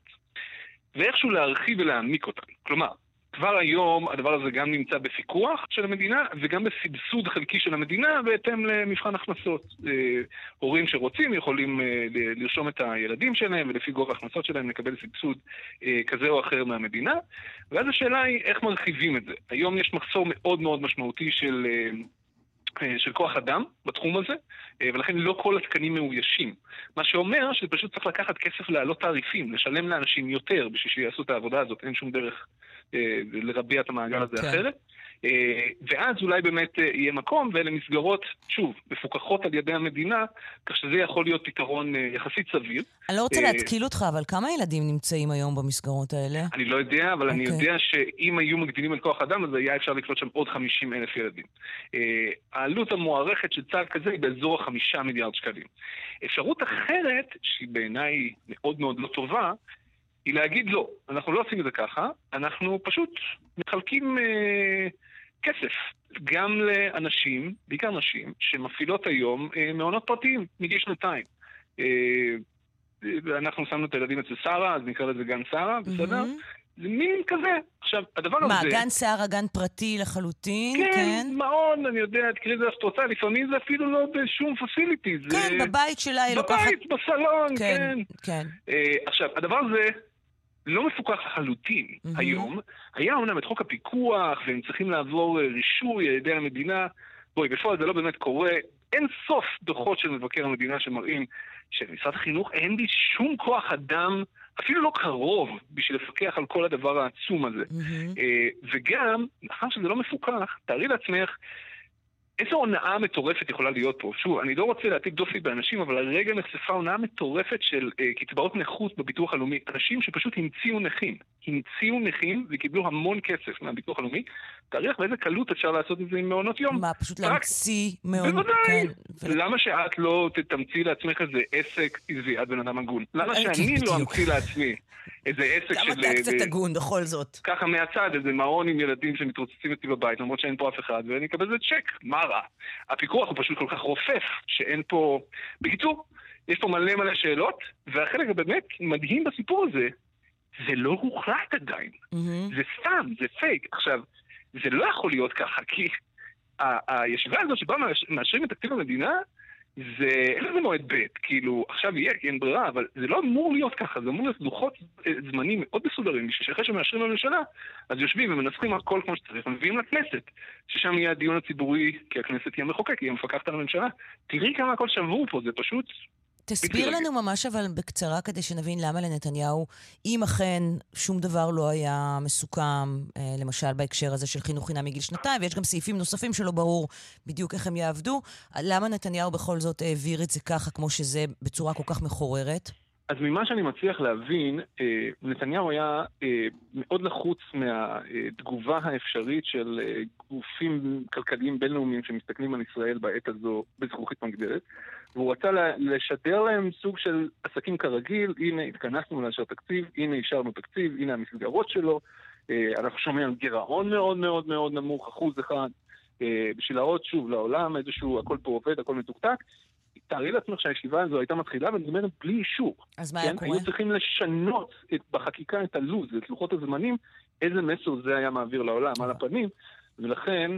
ואיכשהו להרחיב ולהעמיק אותן. כלומר, כבר היום הדבר הזה גם נמצא בפיקוח של המדינה וגם בסבסוד חלקי של המדינה בהתאם למבחן הכנסות. אה, הורים שרוצים יכולים אה, לרשום את הילדים שלהם ולפי גובה ההכנסות שלהם לקבל סבסוד אה, כזה או אחר מהמדינה. ואז השאלה היא איך מרחיבים את זה. היום יש מחסור מאוד מאוד משמעותי של... אה, של כוח אדם בתחום הזה, אה, ולכן לא כל התקנים מאוישים. מה שאומר שפשוט צריך לקחת כסף להעלות תעריפים, לשלם לאנשים יותר בשביל שיעשו את העבודה הזאת, אין שום דרך אה, לרביע את המעגל הזה כן. אחרת. אה, ואז אולי באמת אה, יהיה מקום, ואלה מסגרות, שוב, מפוקחות על ידי המדינה, כך שזה יכול להיות פתרון אה, יחסית סביר. אני לא רוצה להתקיל אותך, אבל כמה ילדים נמצאים היום במסגרות האלה? אני לא יודע, אבל אני אוקיי. יודע שאם היו מגדילים את כוח האדם, אז היה אפשר לקלוט שם עוד 50 אלף ילדים. העלות המוערכת של צעד כזה היא באזור החמישה מיליארד שקלים. אפשרות אחרת, שהיא בעיניי מאוד מאוד לא טובה, היא להגיד לא, אנחנו לא עושים את זה ככה, אנחנו פשוט מחלקים אה, כסף גם לאנשים, בעיקר נשים, שמפעילות היום אה, מעונות פרטיים מגיל שנתיים. אה, אנחנו שמנו את הילדים אצל שרה, אז נקרא לזה גן שרה, בסדר? מהמם. זה מין כזה. עכשיו, הדבר מה, הזה... גן שערה, גן פרטי לחלוטין? כן, כן. מעון, אני יודע, תקראי לזה איך שאת רוצה, לפעמים זה אפילו לא בשום פסיליטי. זה... כן, בבית שלה היא לוקחת... בבית, בסלון, כן. כן, כן. אה, עכשיו, הדבר הזה לא מפוקח לחלוטין מהמם. היום. היה אומנם את חוק הפיקוח, והם צריכים לעבור אה, רישוי על ידי המדינה. בואי, בפועל זה לא באמת קורה. אין סוף דוחות של מבקר המדינה שמראים שלמשרד החינוך אין בי שום כוח אדם, אפילו לא קרוב, בשביל לפקח על כל הדבר העצום הזה. אה, וגם, מאחר שזה לא מפוקח, תארי לעצמך איזו הונאה מטורפת יכולה להיות פה. שוב, אני לא רוצה להטיל דופי באנשים, אבל הרגע נחשפה הונאה מטורפת של אה, קצבאות נכות בביטוח הלאומי. אנשים שפשוט המציאו נכים. המציאו נכים וקיבלו המון כסף מהביטוח הלאומי. תאריך באיזה קלות אפשר לעשות את זה עם מעונות יום. מה, פשוט רק- להמציא מעונות? בוודאי. כן. למה שאת לא תתמצי לעצמך איזה עסק עזבי, את בן אדם הגון? למה אה, שאני בדיוק. לא אמציא לעצמי איזה עסק של... אתה קצת איזה- הגון, בכל זאת. ככה מהצד, איזה מעון עם ילדים שמתרוצצים אצלי בבית, למרות שאין פה אף אחד, ואני אקבל איזה צ'ק, מה רע? הפיקוח הוא פשוט כל כך רופף, שאין פה... בקיצור, יש פה מלא מלא שאלות, והחלק הבאמת מדהים בסיפור הזה, זה לא הוחלט עדיין. זה סתם, זה פייק. עכשיו, זה לא יכול להיות ככה, כי הישיבה הזאת שבה מאש- מאשרים את תקציב המדינה, זה, אין לזה מועד ב', כאילו, עכשיו יהיה, כי אין ברירה, אבל זה לא אמור להיות ככה, זה אמור להיות לוחות אה, זמנים מאוד מסודרים, שאחרי שמאשרים בממשלה, אז יושבים ומנסחים הכל כמו שצריך, ומביאים לכנסת, ששם יהיה הדיון הציבורי, כי הכנסת היא המחוקק, היא המפקחת על הממשלה. תראי כמה הכל שבור פה, זה פשוט... תסביר לנו ממש אבל בקצרה, כדי שנבין למה לנתניהו, אם אכן שום דבר לא היה מסוכם, אה, למשל בהקשר הזה של חינוך חינם מגיל שנתיים, ויש גם סעיפים נוספים שלא ברור בדיוק איך הם יעבדו, למה נתניהו בכל זאת העביר את זה ככה, כמו שזה, בצורה כל כך מחוררת? אז ממה שאני מצליח להבין, אה, נתניהו היה אה, מאוד לחוץ מהתגובה האפשרית של אה, גופים כלכליים בינלאומיים שמסתכלים על ישראל בעת הזו בזכוכית מגדרת, והוא רצה לשדר להם סוג של עסקים כרגיל, הנה התכנסנו לאשר תקציב, הנה אישרנו תקציב, הנה המסגרות שלו, אנחנו שומעים על גירעון מאוד מאוד מאוד נמוך, אחוז אחד, בשביל להראות שוב לעולם איזשהו הכל פה עובד, הכל מתוקתק. תארי לעצמך שהישיבה הזו הייתה מתחילה ונגמרת בלי אישור. אז מה כן? היה קורה? היו צריכים לשנות את, בחקיקה את הלו"ז, את לוחות הזמנים, איזה מסר זה היה מעביר לעולם על הפנים, ולכן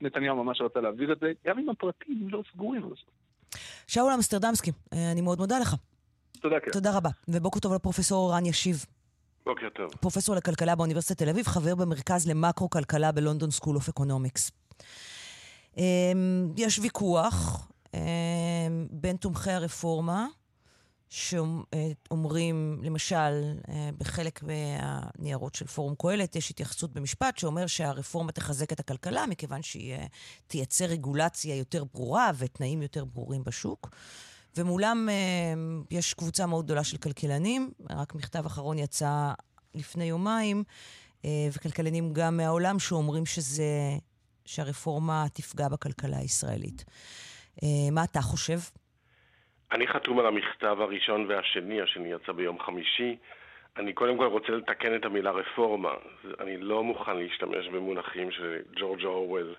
נתניהו ממש רצה להעביר את זה, גם אם הפרטים לא סגורים. אז שאול אמסטרדמסקי, אה, אני מאוד מודה לך. תודה, כן. תודה רבה. ובוקר טוב לפרופסור ערן ישיב. בוקר טוב. פרופסור לכלכלה באוניברסיטת תל אביב, חבר במרכז למקרו-כלכלה ב London School of Economics. יש ויכוח בין תומכי הרפורמה, שאומרים, למשל, אה, בחלק מהניירות של פורום קהלת, יש התייחסות במשפט שאומר שהרפורמה תחזק את הכלכלה, מכיוון שהיא אה, תייצר רגולציה יותר ברורה ותנאים יותר ברורים בשוק. ומולם אה, יש קבוצה מאוד גדולה של כלכלנים, רק מכתב אחרון יצא לפני יומיים, וכלכלנים גם מהעולם שאומרים שזה, שהרפורמה תפגע בכלכלה הישראלית. אה, מה אתה חושב? אני חתום על המכתב הראשון והשני, השני יצא ביום חמישי. אני קודם כל רוצה לתקן את המילה רפורמה. אני לא מוכן להשתמש במונחים שג'ורג' אורוול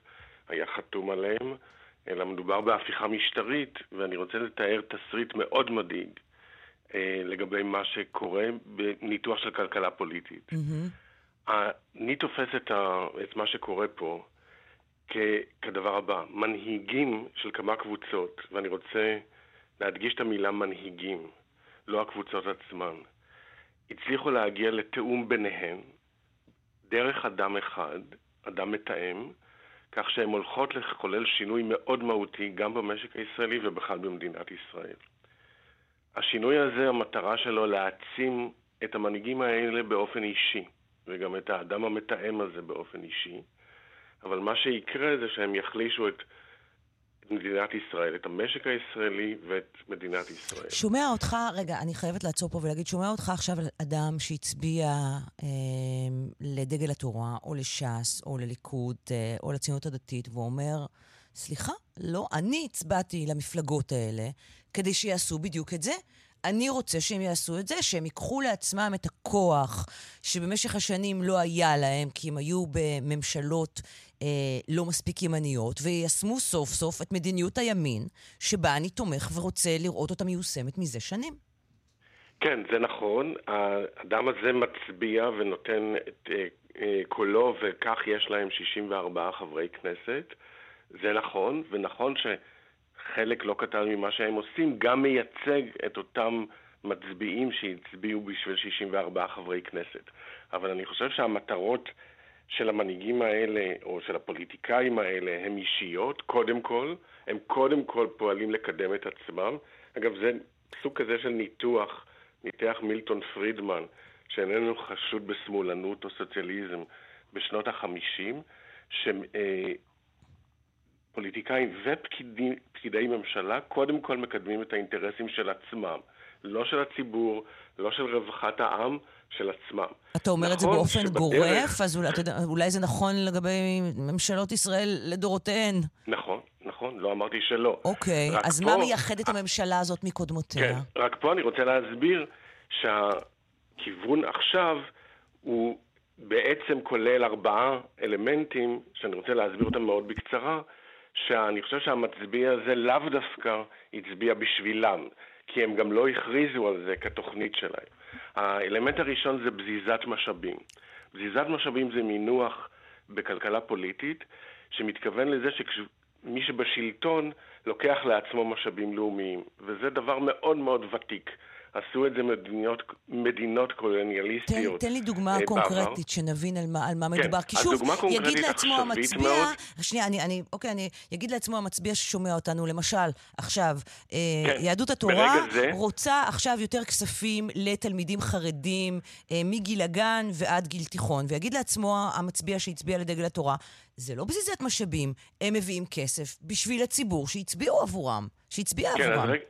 היה חתום עליהם, אלא מדובר בהפיכה משטרית, ואני רוצה לתאר תסריט מאוד מדאיג אה, לגבי מה שקורה בניתוח של כלכלה פוליטית. אני תופס את, ה, את מה שקורה פה כ, כדבר הבא, מנהיגים של כמה קבוצות, ואני רוצה להדגיש את המילה מנהיגים, לא הקבוצות עצמן, הצליחו להגיע לתיאום ביניהן דרך אדם אחד, אדם מתאם, כך שהן הולכות לחולל שינוי מאוד מהותי גם במשק הישראלי ובכלל במדינת ישראל. השינוי הזה, המטרה שלו להעצים את המנהיגים האלה באופן אישי, וגם את האדם המתאם הזה באופן אישי, אבל מה שיקרה זה שהם יחלישו את מדינת ישראל, את המשק הישראלי ואת מדינת ישראל. שומע אותך, רגע, אני חייבת לעצור פה ולהגיד, שומע אותך עכשיו אדם שהצביע אה, לדגל התורה, או לש"ס, או לליכוד, אה, או לציונות הדתית, ואומר, סליחה, לא, אני הצבעתי למפלגות האלה כדי שיעשו בדיוק את זה. אני רוצה שהם יעשו את זה, שהם ייקחו לעצמם את הכוח שבמשך השנים לא היה להם, כי הם היו בממשלות אה, לא מספיק ימניות, ויישמו סוף סוף את מדיניות הימין, שבה אני תומך ורוצה לראות אותה מיושמת מזה שנים. כן, זה נכון. האדם הזה מצביע ונותן את אה, אה, קולו, וכך יש להם 64 חברי כנסת. זה נכון, ונכון ש... חלק לא קטן ממה שהם עושים גם מייצג את אותם מצביעים שהצביעו בשביל 64 חברי כנסת. אבל אני חושב שהמטרות של המנהיגים האלה, או של הפוליטיקאים האלה, הן אישיות, קודם כל. הם קודם כל פועלים לקדם את עצמם. אגב, זה סוג כזה של ניתוח, ניתח מילטון פרידמן, שאיננו חשוד בשמאלנות או סוציאליזם בשנות החמישים, ש... פוליטיקאים ופקידי ממשלה קודם כל מקדמים את האינטרסים של עצמם. לא של הציבור, לא של רווחת העם, של עצמם. אתה אומר את זה נכון באופן שבדרך- גורף, אז אולי, יודע, אולי זה נכון לגבי ממשלות ישראל לדורותיהן. נכון, נכון, לא אמרתי שלא. אוקיי, אז פה- מה מייחד את הממשלה הזאת מקודמותיה? כן, רק פה אני רוצה להסביר שהכיוון עכשיו הוא בעצם כולל ארבעה אלמנטים, שאני רוצה להסביר אותם מאוד בקצרה, שאני חושב שהמצביע הזה לאו דווקא הצביע בשבילם, כי הם גם לא הכריזו על זה כתוכנית שלהם. האלמנט הראשון זה בזיזת משאבים. בזיזת משאבים זה מינוח בכלכלה פוליטית, שמתכוון לזה שמי שבשלטון לוקח לעצמו משאבים לאומיים, וזה דבר מאוד מאוד ותיק. עשו את זה מדינות, מדינות תן, קולוניאליסטיות. תן לי דוגמה אה, בעבר. קונקרטית, שנבין על מה, על מה כן, מדובר. כי אז שוב, דוגמה יגיד לעצמו המצביע... מאוד. שנייה, אני, אני, אוקיי, אני אגיד לעצמו המצביע ששומע אותנו, למשל, עכשיו, אה, כן, יהדות התורה זה- רוצה עכשיו יותר כספים לתלמידים חרדים אה, מגיל הגן ועד גיל תיכון, ויגיד לעצמו המצביע שהצביע לדגל התורה, זה לא בזיזת משאבים, הם מביאים כסף בשביל הציבור שהצביעו עבורם, שהצביע כן, אז עבורם. רגע,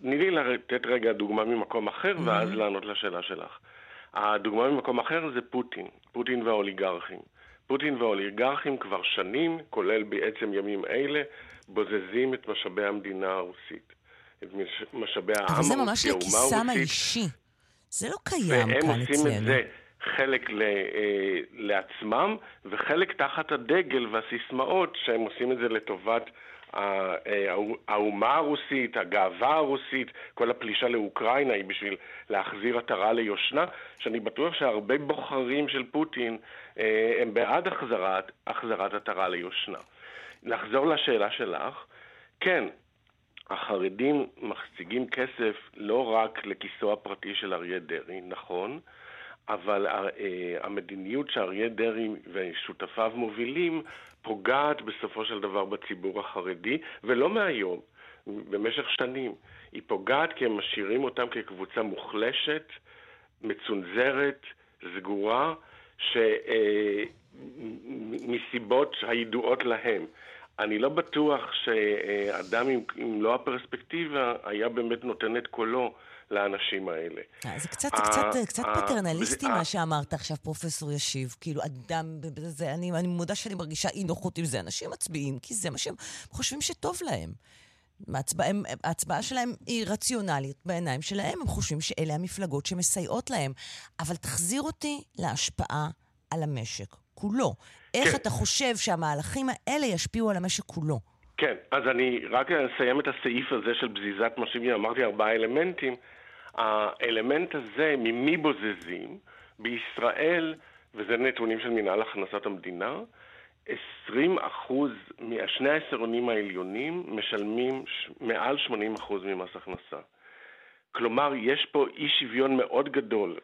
תני לי לתת רגע דוגמה ממקום אחר, ואז לענות לשאלה שלך. הדוגמה ממקום אחר זה פוטין, פוטין והאוליגרכים. פוטין והאוליגרכים כבר שנים, כולל בעצם ימים אלה, בוזזים את משאבי המדינה הרוסית. את מש- משאבי העם אבל זה הרוסי, ממש האומה לכיסם הרוסית. האישי. זה לא קיים והם כאן עושים אצלנו. את זה חלק ל, אה, לעצמם, וחלק תחת הדגל והסיסמאות שהם עושים את זה לטובת האומה הרוסית, הגאווה הרוסית, כל הפלישה לאוקראינה היא בשביל להחזיר עטרה ליושנה, שאני בטוח שהרבה בוחרים של פוטין אה, הם בעד החזרת, החזרת עטרה ליושנה. לחזור לשאלה שלך, כן, החרדים מחציגים כסף לא רק לכיסו הפרטי של אריה דרעי, נכון, אבל אה, המדיניות שאריה דרעי ושותפיו מובילים פוגעת בסופו של דבר בציבור החרדי, ולא מהיום, במשך שנים. היא פוגעת כי הם משאירים אותם כקבוצה מוחלשת, מצונזרת, סגורה, שמסיבות הידועות להם. אני לא בטוח שאדם עם, עם לא הפרספקטיבה היה באמת נותן את קולו לאנשים האלה. אה, זה קצת, קצת, קצת פטרנליסטי מה שאמרת עכשיו, פרופסור ישיב. כאילו, אדם, זה, אני, אני מודה שאני מרגישה אי נוחות עם זה. אנשים מצביעים, כי זה מה שהם חושבים שטוב להם. ההצבעה, ההצבעה שלהם היא רציונלית בעיניים שלהם, הם חושבים שאלה המפלגות שמסייעות להם. אבל תחזיר אותי להשפעה על המשק, כולו. איך כן. אתה חושב שהמהלכים האלה ישפיעו על המשק כולו? כן, אז אני רק אסיים את הסעיף הזה של בזיזת משאבים, אמרתי ארבעה אלמנטים. האלמנט הזה, ממי בוזזים, בישראל, וזה נתונים של מינהל הכנסות המדינה, 20 אחוז מהשני העשירונים העליונים משלמים מעל 80 אחוז ממס הכנסה. כלומר, יש פה אי שוויון מאוד גדול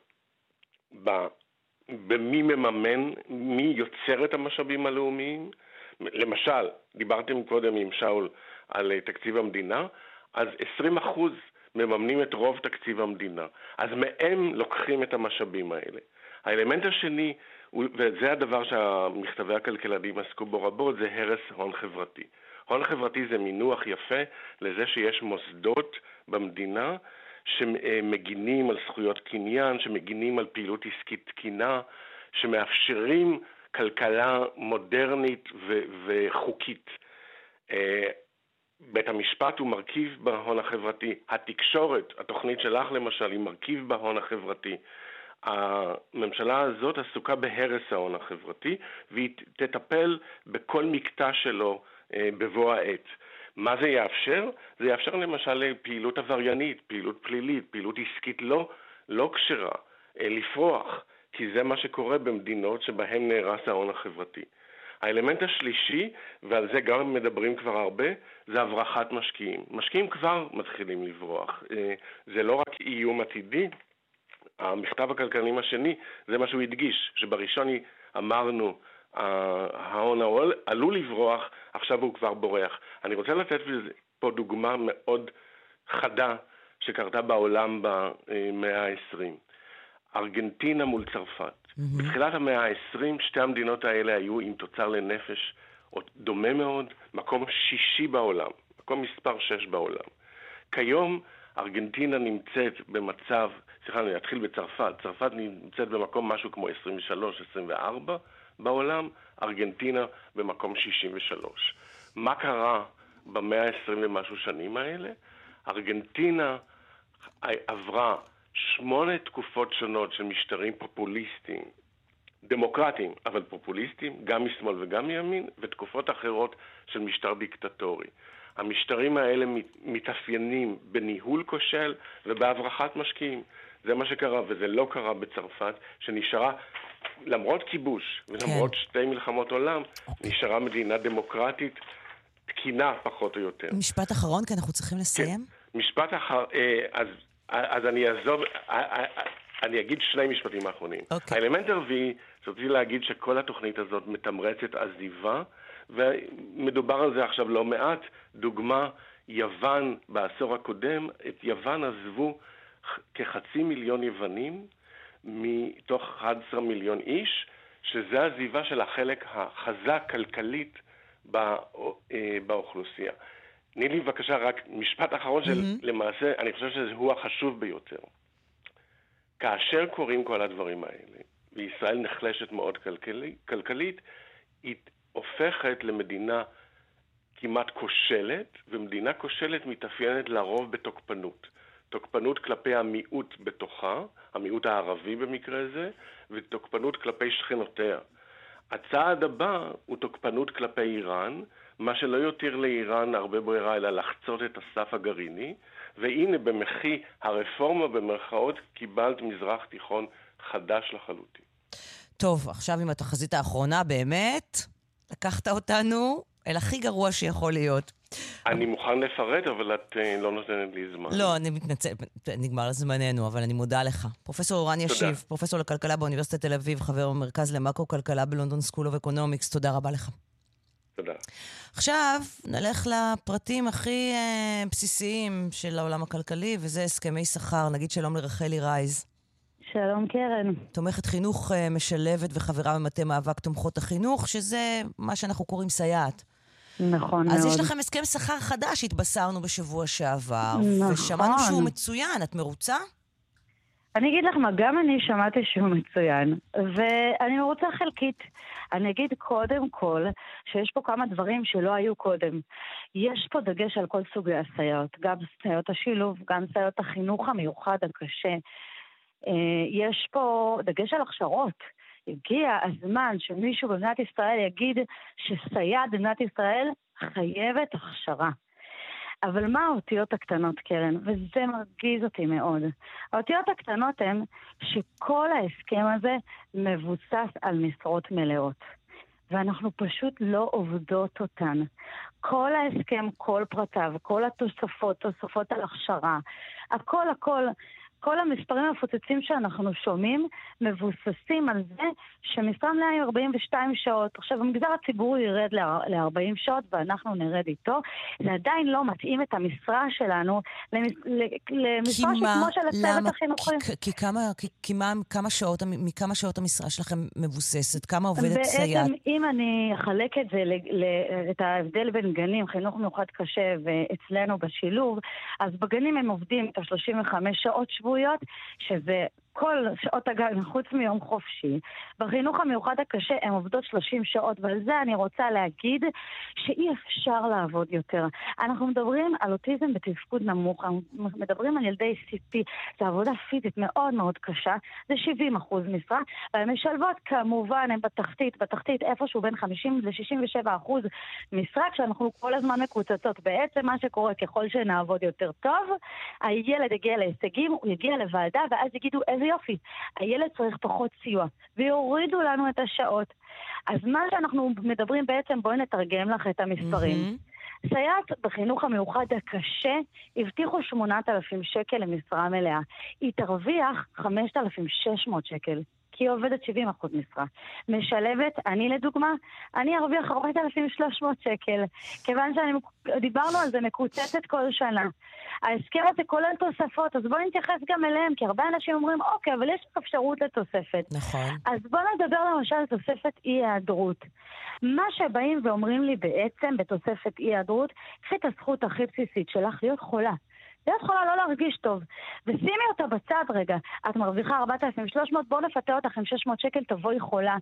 במי מממן, מי יוצר את המשאבים הלאומיים. למשל, דיברתם קודם עם שאול על אה, תקציב המדינה, אז 20 אחוז מממנים את רוב תקציב המדינה. אז מהם לוקחים את המשאבים האלה. האלמנט השני, וזה הדבר שהמכתבי הכלכלנים עסקו בו רבות, זה הרס הון חברתי. הון חברתי זה מינוח יפה לזה שיש מוסדות במדינה שמגינים על זכויות קניין, שמגינים על פעילות עסקית תקינה, שמאפשרים כלכלה מודרנית ו- וחוקית. בית המשפט הוא מרכיב בהון החברתי, התקשורת, התוכנית שלך למשל, היא מרכיב בהון החברתי. הממשלה הזאת עסוקה בהרס ההון החברתי, והיא תטפל בכל מקטע שלו אה, בבוא העת. מה זה יאפשר? זה יאפשר למשל פעילות עבריינית, פעילות פלילית, פעילות עסקית לא, לא כשרה, אה, לפרוח, כי זה מה שקורה במדינות שבהן נהרס ההון החברתי. האלמנט השלישי, ועל זה גם מדברים כבר הרבה, זה הברחת משקיעים. משקיעים כבר מתחילים לברוח. אה, זה לא רק איום עתידי, המכתב הכלכלנים השני, זה מה שהוא הדגיש, שבראשון אמרנו, אה, ההון העול עלול לברוח, עכשיו הוא כבר בורח. אני רוצה לתת פה דוגמה מאוד חדה שקרתה בעולם במאה ה-20. ארגנטינה מול צרפת. בתחילת המאה ה-20 שתי המדינות האלה היו עם תוצר לנפש דומה מאוד, מקום שישי בעולם, מקום מספר שש בעולם. כיום ארגנטינה נמצאת במצב, סליחה, אני אתחיל בצרפת, צרפת נמצאת במקום משהו כמו 23-24 בעולם, ארגנטינה במקום 63. מה קרה במאה ה-20 ומשהו שנים האלה? ארגנטינה עברה שמונה תקופות שונות של משטרים פופוליסטיים, דמוקרטיים, אבל פופוליסטיים, גם משמאל וגם מימין, ותקופות אחרות של משטר דיקטטורי. המשטרים האלה מתאפיינים בניהול כושל ובהברחת משקיעים. זה מה שקרה, וזה לא קרה בצרפת, שנשארה, למרות כיבוש ולמרות כן. שתי מלחמות עולם, נשארה מדינה דמוקרטית תקינה פחות או יותר. משפט אחרון, כי אנחנו צריכים לסיים. כן. משפט אחרון, אה, אז, אז אני אעזוב, אה, אה, אני אגיד שני משפטים אחרונים. Okay. האלמנט הרביעי, שרציתי להגיד שכל התוכנית הזאת מתמרצת עזיבה, ומדובר על זה עכשיו לא מעט. דוגמה, יוון בעשור הקודם, את יוון עזבו כחצי מיליון יוונים מתוך 11 מיליון איש, שזה עזיבה של החלק החזק כלכלית בא, אה, באוכלוסייה. תני לי בבקשה רק משפט אחרון של mm-hmm. למעשה, אני חושב שהוא החשוב ביותר. כאשר קורים כל הדברים האלה, וישראל נחלשת מאוד כלכלי, כלכלית, היא הופכת למדינה כמעט כושלת, ומדינה כושלת מתאפיינת לרוב בתוקפנות. תוקפנות כלפי המיעוט בתוכה, המיעוט הערבי במקרה זה, ותוקפנות כלפי שכנותיה. הצעד הבא הוא תוקפנות כלפי איראן, מה שלא יותיר לאיראן הרבה ברירה אלא לחצות את הסף הגרעיני, והנה במחי הרפורמה במרכאות קיבלת מזרח תיכון חדש לחלוטין. טוב, עכשיו עם התחזית האחרונה באמת, לקחת אותנו אל הכי גרוע שיכול להיות. אני מוכן לפרט, אבל את uh, לא נותנת לי זמן. לא, אני מתנצל, נגמר זמננו, אבל אני מודה לך. פרופסור ערן ישיב, פרופסור לכלכלה באוניברסיטת תל אביב, חבר במרכז למקרו-כלכלה ב London School of Economics, תודה רבה לך. תודה. עכשיו נלך לפרטים הכי uh, בסיסיים של העולם הכלכלי, וזה הסכמי שכר. נגיד שלום לרחלי רייז. שלום קרן. תומכת חינוך uh, משלבת וחברה במטה מאבק תומכות החינוך, שזה מה שאנחנו קוראים סייעת. נכון אז מאוד. אז יש לכם הסכם שכר חדש, התבשרנו בשבוע שעבר. נכון. ושמענו שהוא מצוין, את מרוצה? אני אגיד לך מה, גם אני שמעתי שהוא מצוין, ואני מרוצה חלקית. אני אגיד קודם כל שיש פה כמה דברים שלא היו קודם. יש פה דגש על כל סוגי הסייעות, גם סייעות השילוב, גם סייעות החינוך המיוחד הקשה. אה, יש פה דגש על הכשרות. הגיע הזמן שמישהו במדינת ישראל יגיד שסייעת במדינת ישראל חייבת הכשרה. אבל מה האותיות הקטנות, קרן? וזה מרגיז אותי מאוד. האותיות הקטנות הן שכל ההסכם הזה מבוסס על משרות מלאות. ואנחנו פשוט לא עובדות אותן. כל ההסכם, כל פרטיו, כל התוספות, תוספות על הכשרה, הכל הכל כל המספרים המפוצצים שאנחנו שומעים מבוססים על זה שמשרה מלאה היא 42 שעות. עכשיו, המגזר הציבורי ירד ל-40 שעות ואנחנו נרד איתו. זה עדיין לא מתאים את המשרה שלנו למשרה שכמו של הצוות החינוכי. כי, כי, כמה, כי, כי מה, כמה שעות, מכמה שעות המשרה שלכם מבוססת? כמה עובדת סייעת? בעצם, אם אני אחלק את זה, ל, את ההבדל בין גנים, חינוך מיוחד קשה ואצלנו בשילוב, אז בגנים הם עובדים את ה-35 שעות שבוע. שבועיות, שזה כל שעות הגן חוץ מיום חופשי. בחינוך המיוחד הקשה הן עובדות 30 שעות, ועל זה אני רוצה להגיד שאי אפשר לעבוד יותר. אנחנו מדברים על אוטיזם בתפקוד נמוך, אנחנו מדברים על ילדי CP, זו עבודה פיזית מאוד מאוד קשה, זה 70 אחוז משרה, והן משלבות כמובן, הן בתחתית, בתחתית איפשהו בין 50 ל-67 אחוז משרה, כשאנחנו כל הזמן מקוצצות. בעצם מה שקורה, ככל שנעבוד יותר טוב, הילד יגיע להישגים, הוא יגיע לוועדה, ואז יגידו איזה יופי, הילד צריך פחות סיוע, ויורידו לנו את השעות. אז מה שאנחנו מדברים בעצם, בואי נתרגם לך את המספרים. Mm-hmm. סייעת בחינוך המיוחד הקשה הבטיחו 8,000 שקל למשרה מלאה. היא תרוויח 5,600 שקל. כי היא עובדת 70 אחוז משרה. משלבת, אני לדוגמה, אני ארוויח 4,300 שקל, כיוון שדיברנו על זה מקוצצת כל שנה. ההסכם הזה כולל תוספות, אז בואו נתייחס גם אליהם, כי הרבה אנשים אומרים, אוקיי, אבל יש אפשרות לתוספת. נכון. אז בואו נדבר למשל על תוספת אי-היעדרות. מה שבאים ואומרים לי בעצם בתוספת אי-היעדרות, קחי את הזכות הכי בסיסית שלך להיות חולה. ואת יכולה לא להרגיש טוב. ושימי אותה בצד רגע. את מרוויחה 4,300, בוא נפתה אותך עם 600 שקל, תבואי חולה.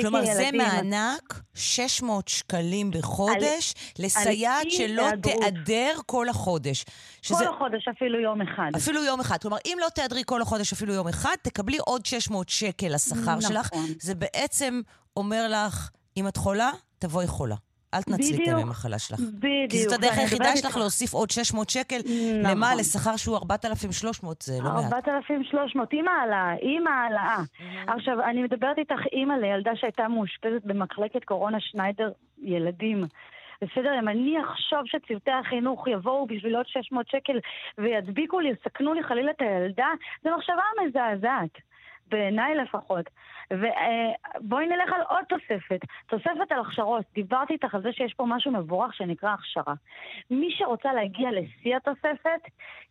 כלומר, זה ילדים. מענק 600 שקלים בחודש לסייעת אי שלא היעדרות. תיעדר כל החודש. כל החודש, אפילו יום אחד. אפילו יום אחד. כלומר, אם לא תיעדרי כל החודש אפילו יום אחד, תקבלי עוד 600 שקל לשכר נכון. שלך. זה בעצם אומר לך, אם את חולה, תבואי חולה. אל תנצלי את. הימי מחלה שלך. בדיוק. כי זאת הדרך היחידה שלך להוסיף עוד 600 שקל. נכון. למה? לשכר שהוא 4,300, זה לא מעט. 4,300, עם העלאה, עם העלאה. עכשיו, אני מדברת איתך אימא לילדה שהייתה מאושפזת במחלקת קורונה שניידר ילדים. בסדר, אם אני אחשוב שצוותי החינוך יבואו בשביל עוד 600 שקל וידביקו לי, יסכנו לי חלילה את הילדה, זו מחשבה מזעזעת. בעיניי לפחות. ובואי נלך על עוד תוספת, תוספת על הכשרות. דיברתי איתך על זה שיש פה משהו מבורך שנקרא הכשרה. מי שרוצה להגיע לשיא התוספת,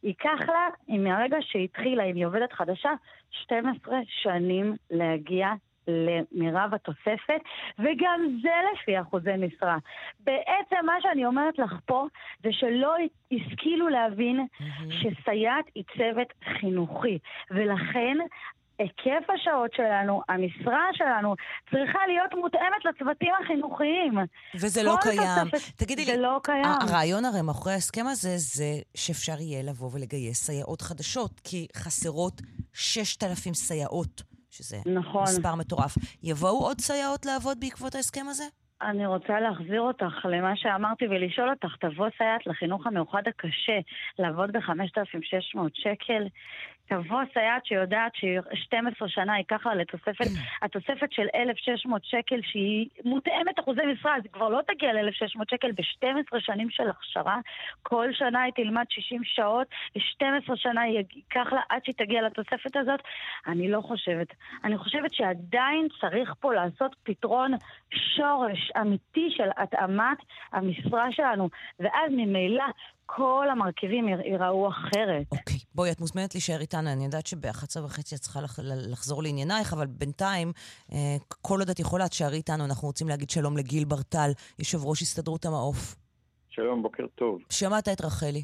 ייקח לה, מהרגע שהתחילה, אם היא עובדת חדשה, 12 שנים להגיע למירב התוספת, וגם זה לפי אחוזי משרה. בעצם מה שאני אומרת לך פה, זה שלא השכילו להבין שסייעת היא צוות חינוכי, ולכן היקף השעות שלנו, המשרה שלנו, צריכה להיות מותאמת לצוותים החינוכיים. וזה לא קיים. תוספת- תגידי זה לי, לא קיים. הרעיון הרי מאחורי ההסכם הזה, זה שאפשר יהיה לבוא ולגייס סייעות חדשות, כי חסרות 6,000 סייעות, שזה נכון. מספר מטורף. יבואו עוד סייעות לעבוד בעקבות ההסכם הזה? אני רוצה להחזיר אותך למה שאמרתי ולשאול אותך, תבוא סייעת לחינוך המיוחד הקשה, לעבוד ב-5,600 שקל? תבוא סייעת שיודעת ש-12 שנה ייקח לה לתוספת, התוספת של 1,600 שקל שהיא מותאמת אחוזי משרה, אז היא כבר לא תגיע ל-1,600 שקל ב-12 שנים של הכשרה. כל שנה היא תלמד 60 שעות, 12 שנה ייקח לה עד שהיא תגיע לתוספת הזאת. אני לא חושבת. אני חושבת שעדיין צריך פה לעשות פתרון שורש אמיתי של התאמת המשרה שלנו, ואז ממילא כל המרכיבים יר- ייראו אחרת. אוקיי, בואי, את מוזמנת להישאר איתנו. אני יודעת שב-11 וחצי את צריכה לח- לחזור לעניינייך, אבל בינתיים, אה, כל עוד את יכולה, תשארי איתנו. אנחנו רוצים להגיד שלום לגיל ברטל, יושב ראש הסתדרות המעוף. שלום, בוקר טוב. שמעת את רחלי.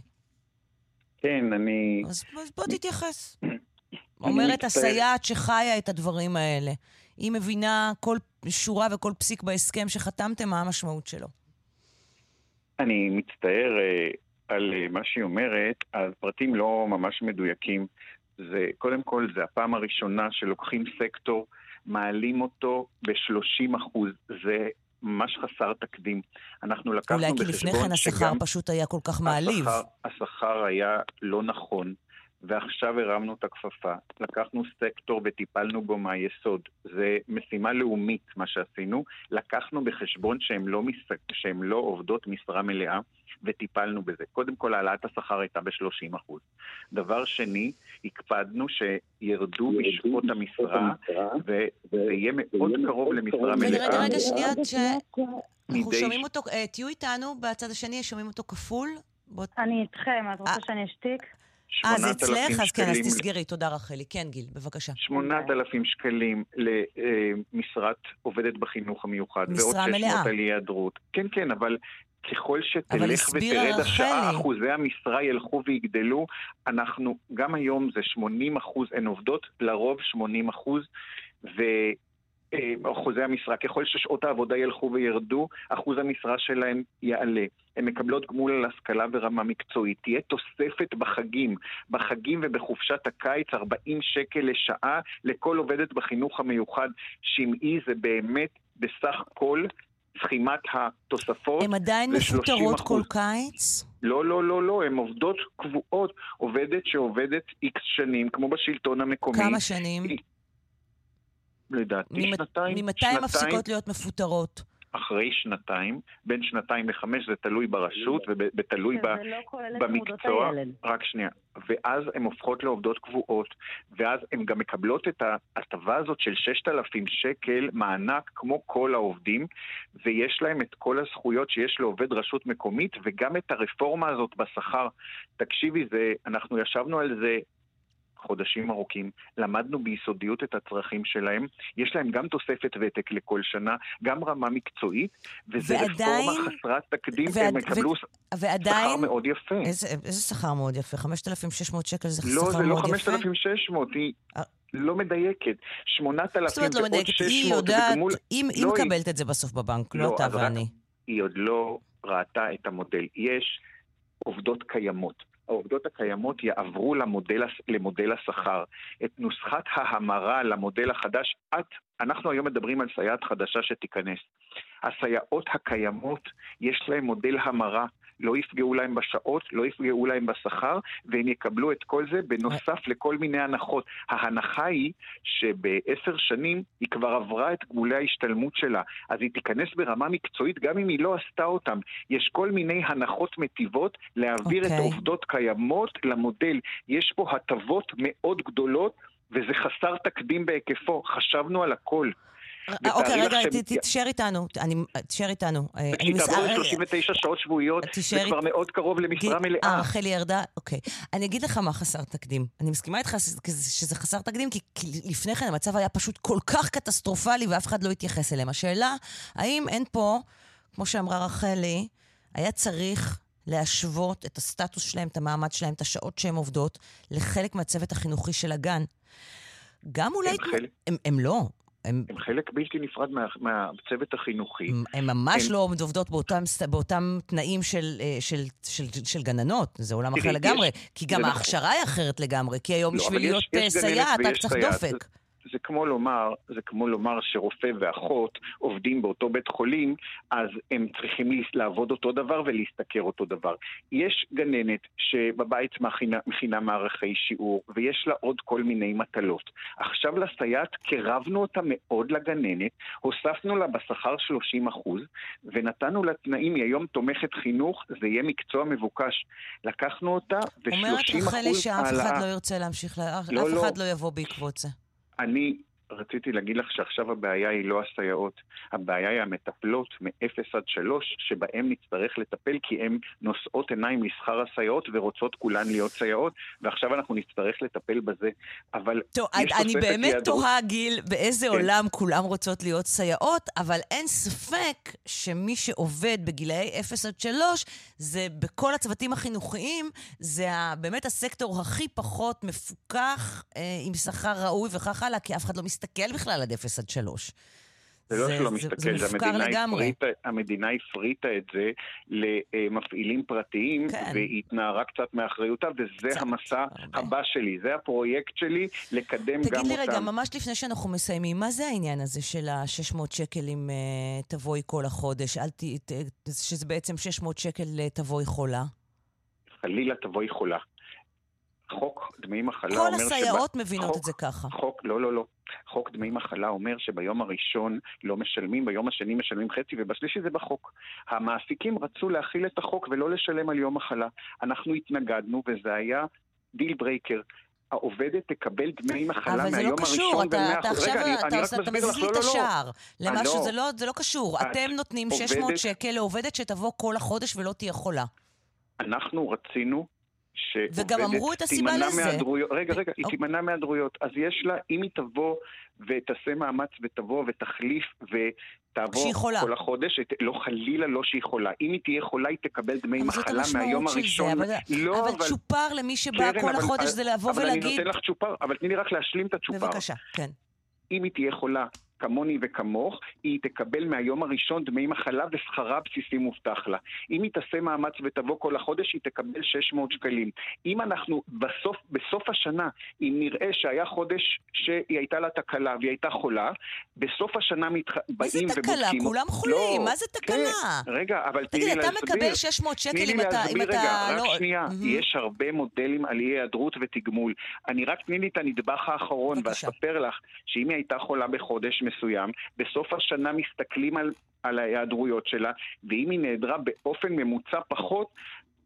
כן, אני... אז אז בוא תתייחס. אומרת. הסייעת שחיה את הדברים האלה. היא מבינה כל שורה וכל פסיק בהסכם שחתמתם, מה המשמעות שלו. אני מצטער אה, על אה, מה שהיא אומרת, הפרטים לא ממש מדויקים. זה, קודם כל, זה הפעם הראשונה שלוקחים סקטור, מעלים אותו ב-30 אחוז. זה ממש חסר תקדים. אנחנו לקחנו אולי כי בחשבון לפני כן השכר שגם פשוט היה כל כך מעליב. השכר, השכר היה לא נכון, ועכשיו הרמנו את הכפפה. לקחנו סקטור וטיפלנו בו מהיסוד. זה משימה לאומית, מה שעשינו. לקחנו בחשבון שהן לא, מס... שהן לא עובדות משרה מלאה, וטיפלנו בזה. קודם כל, העלאת השכר הייתה ב-30%. דבר שני, הקפדנו שירדו משעות המשרה, וזה יהיה מאוד קרוב למשרה מלאה. רגע, רגע, שנייה, ש... אנחנו מדי שומעים אותו, אה, תהיו איתנו בצד השני, שומעים אותו כפול? בוא- אני איתכם, את רוצה שאני אשתיק? אה, זה 8,000 אצלך? אז כן, אז. תסגרי. תודה, רחלי. כן, גיל, בבקשה. 8,000 שקלים למשרת עובדת בחינוך המיוחד. משרה ועוד 600 מלאה. על היעדרות. כן, כן, אבל ככל שתלך ותרד השעה. אחוזי המשרה ילכו ויגדלו. אנחנו, גם היום זה 80 אחוז, הן עובדות לרוב 80 אחוז, ו... אה, אחוזי המשרה, ככל ששעות העבודה ילכו וירדו, אחוז המשרה שלהם יעלה. הן מקבלות גמול על השכלה ורמה מקצועית. תהיה תוספת בחגים. בחגים ובחופשת הקיץ 40 שקל לשעה לכל עובדת בחינוך המיוחד. שמעי זה באמת בסך כל סכימת התוספות. הן עדיין מפוטרות 30%. כל קיץ? לא, לא, לא, לא, הן עובדות קבועות. עובדת שעובדת איקס שנים, כמו בשלטון המקומי. כמה שנים? לדעתי ממ- שנתיים. ממתי הן מפסיקות להיות מפוטרות? אחרי שנתיים, בין שנתיים לחמש, זה תלוי ברשות ותלוי ב... זה לא כולל את לימודות במקצוע, הילד. רק שנייה, ואז הן הופכות לעובדות קבועות, ואז הן גם מקבלות את ההטבה הזאת של 6,000 שקל מענק כמו כל העובדים, ויש להם את כל הזכויות שיש לעובד רשות מקומית, וגם את הרפורמה הזאת בשכר. תקשיבי, זה, אנחנו ישבנו על זה חודשים ארוכים, למדנו ביסודיות את הצרכים שלהם, יש להם גם תוספת ותק לכל שנה, גם רמה מקצועית, וזה ועדיין- רפורמה חסרת תקדים, ועד- והם יקבלו ו- ועדיין... שכר מאוד יפה. איזה, איזה שכר מאוד יפה? 5,600 שקל זה לא, שכר זה לא מאוד יפה? 5,600, היא לא מדייקת. 8,000 זאת אומרת, לא מדייקת, היא 600 יודעת, בגמול- היא היא לא, היא- מקבלת את זה בסוף בבנק, לא אתה אז רק- ואני. היא עוד לא ראתה את המודל. יש עובדות קיימות. העובדות הקיימות יעברו למודל, למודל השכר. את נוסחת ההמרה למודל החדש, את, אנחנו היום מדברים על סייעת חדשה שתיכנס. הסייעות הקיימות, יש להן מודל המרה. לא יפגעו להם בשעות, לא יפגעו להם בשכר, והם יקבלו את כל זה בנוסף לכל מיני הנחות. ההנחה היא שבעשר שנים היא כבר עברה את גמולי ההשתלמות שלה, אז היא תיכנס ברמה מקצועית גם אם היא לא עשתה אותם. יש כל מיני הנחות מטיבות להעביר את אוקיי. העובדות קיימות למודל. יש פה הטבות מאוד גדולות, וזה חסר תקדים בהיקפו. חשבנו על הכל. אה, אוקיי, רגע, לך ת- שהם- ת- תשאר איתנו. תשאר איתנו. אה, אני כשהיא תעבור רגע, ל-39 שעות שבועיות, זה תישאר כבר מאוד קרוב למשרה אה, מלאה. רחלי ירדה? אוקיי. אני אגיד לך מה חסר תקדים. אני מסכימה איתך שזה חסר תקדים, כי כי לפני כן המצב היה פשוט כל כך קטסטרופלי ואף אחד לא התייחס אליהם. השאלה, האם אין פה, כמו שאמרה רחלי, היה צריך להשוות את הסטטוס שלהם, את המעמד שלהם, את השעות שהן עובדות, לחלק מהצוות החינוכי של הגן. גם אולי... הם חלק- הם, הם לא. הם, הם חלק בלתי נפרד מה, מהצוות החינוכי. הן ממש הם- לא עובדות באותם, באותם תנאים של, אה, של, של, של גננות, זה עולם תראי, אחר לגמרי. יש- כי גם זה נכון. ההכשרה היא אחרת לגמרי, כי היום לא, בשביל יש- להיות יש אה, סייעת ויש צריך. דופק. זה כמו לומר, זה כמו לומר שרופא ואחות עובדים באותו בית חולים, אז הם צריכים לעבוד אותו דבר ולהשתכר אותו דבר. יש גננת שבבית מכינה, מכינה מערכי שיעור, ויש לה עוד כל מיני מטלות. עכשיו לסייעת קירבנו אותה מאוד לגננת, הוספנו לה בשכר 30 אחוז, ונתנו לה תנאים, היא היום תומכת חינוך, זה יהיה מקצוע מבוקש. לקחנו אותה, ו-30 אומרת אחוז רחלי שאף אחד העלאה. לא ירצה להמשיך, לא, אף לא. אחד לא יבוא בעקבות זה. אני רציתי להגיד לך שעכשיו הבעיה היא לא הסייעות, הבעיה היא המטפלות מ-0 עד 3, שבהן נצטרך לטפל כי הן נושאות עיניים לשכר הסייעות ורוצות כולן להיות סייעות, ועכשיו אנחנו נצטרך לטפל בזה. אבל טוב, אני באמת. תוהה, גיל, באיזה כן. עולם כולם רוצות להיות סייעות, אבל אין ספק שמי שעובד בגילאי 0 עד 3, זה בכל הצוותים החינוכיים, זה באמת הסקטור הכי פחות מפוקח, אה, עם שכר ראוי וכך הלאה, כי אף אחד לא מסתכל בכלל עד 0 עד 3. זה לא שלא מסתכל, זה זה מופקר המדינה לגמרי. הפריטה, המדינה הפריטה את זה למפעילים פרטיים, כן. והיא התנערה קצת מאחריותה, וזה המסע הבא שלי, זה הפרויקט שלי, לקדם גם תגיד אותם. לי רגע, ממש לפני שאנחנו מסיימים, מה זה העניין הזה של ה-600 שקל אם uh, תבואי כל החודש? אל ת... ת- שזה בעצם 600 שקל uh, תבואי חולה? חלילה תבואי חולה. חוק דמי מחלה כל אומר... הסייעות שב- מבינות חוק- את זה ככה. חוק, לא, לא, לא. חוק דמי מחלה אומר שביום הראשון לא משלמים, ביום השני משלמים חצי, ובשלישי זה בחוק. המעסיקים רצו להכיל את החוק ולא לשלם על יום מחלה. אנחנו התנגדנו, וזה היה דיל ברייקר. העובדת תקבל דמי מחלה אבל זה לא מהיום קשור, הראשון אתה, אתה. עכשיו, רגע, אני, אתה, אני אתה מסביר מזיז לי את לא, לא. השער. למשהו. זה, לא, זה לא קשור. את אתם נותנים 600 עובדת- שקל לעובדת שתבוא כל החודש ולא תהיה חולה. אנחנו רצינו שעובדת וגם אמרו את הסיבה לזה. מהיעדרויות, רגע, רגע, היא אוקיי. תימנע מהיעדרויות. אז יש לה, אם היא תבוא ותעשה מאמץ ותבוא ותחליף ותעבור. כל החודש, את- לא חלילה לא שהיא חולה. אם היא תהיה חולה, היא תקבל דמי אבל מחלה מהיום הראשון. זה, אבל, לא, אבל צ'ופר למי שבא קרן, כל אבל- החודש זה לבוא אבל ולהגיד... אני נותן לך צ'ופר, אבל תני לי רק להשלים את הצ'ופר. בבקשה, כן. אם היא תהיה חולה כמוני וכמוך, היא תקבל מהיום הראשון דמי מחלה ושכרה הבסיסי מובטח לה. אם היא תעשה מאמץ ותבוא כל החודש, היא תקבל 600 שקלים. אם אנחנו בסוף, בסוף השנה, אם נראה שהיה חודש שהיא הייתה לה תקלה והיא הייתה חולה, בסוף השנה מתח... באים תקלה? ובודקים... כולם חולים, לא, מה זה תקלה? כן, רגע, אבל תני לי תגיד, להסביר. אתה מקבל 600 שקל תני לי אם אתה... אם להסביר אתה רגע, לא... רק שנייה. מהמם. יש הרבה מודלים על אי היעדרות ותגמול. אני רק תני לי את הנדבך האחרון, ואספר לך שאם היא הייתה חולה בחודש מסוים, בסוף השנה מסתכלים על, על ההיעדרויות שלה, ואם היא נעדרה באופן ממוצע פחות,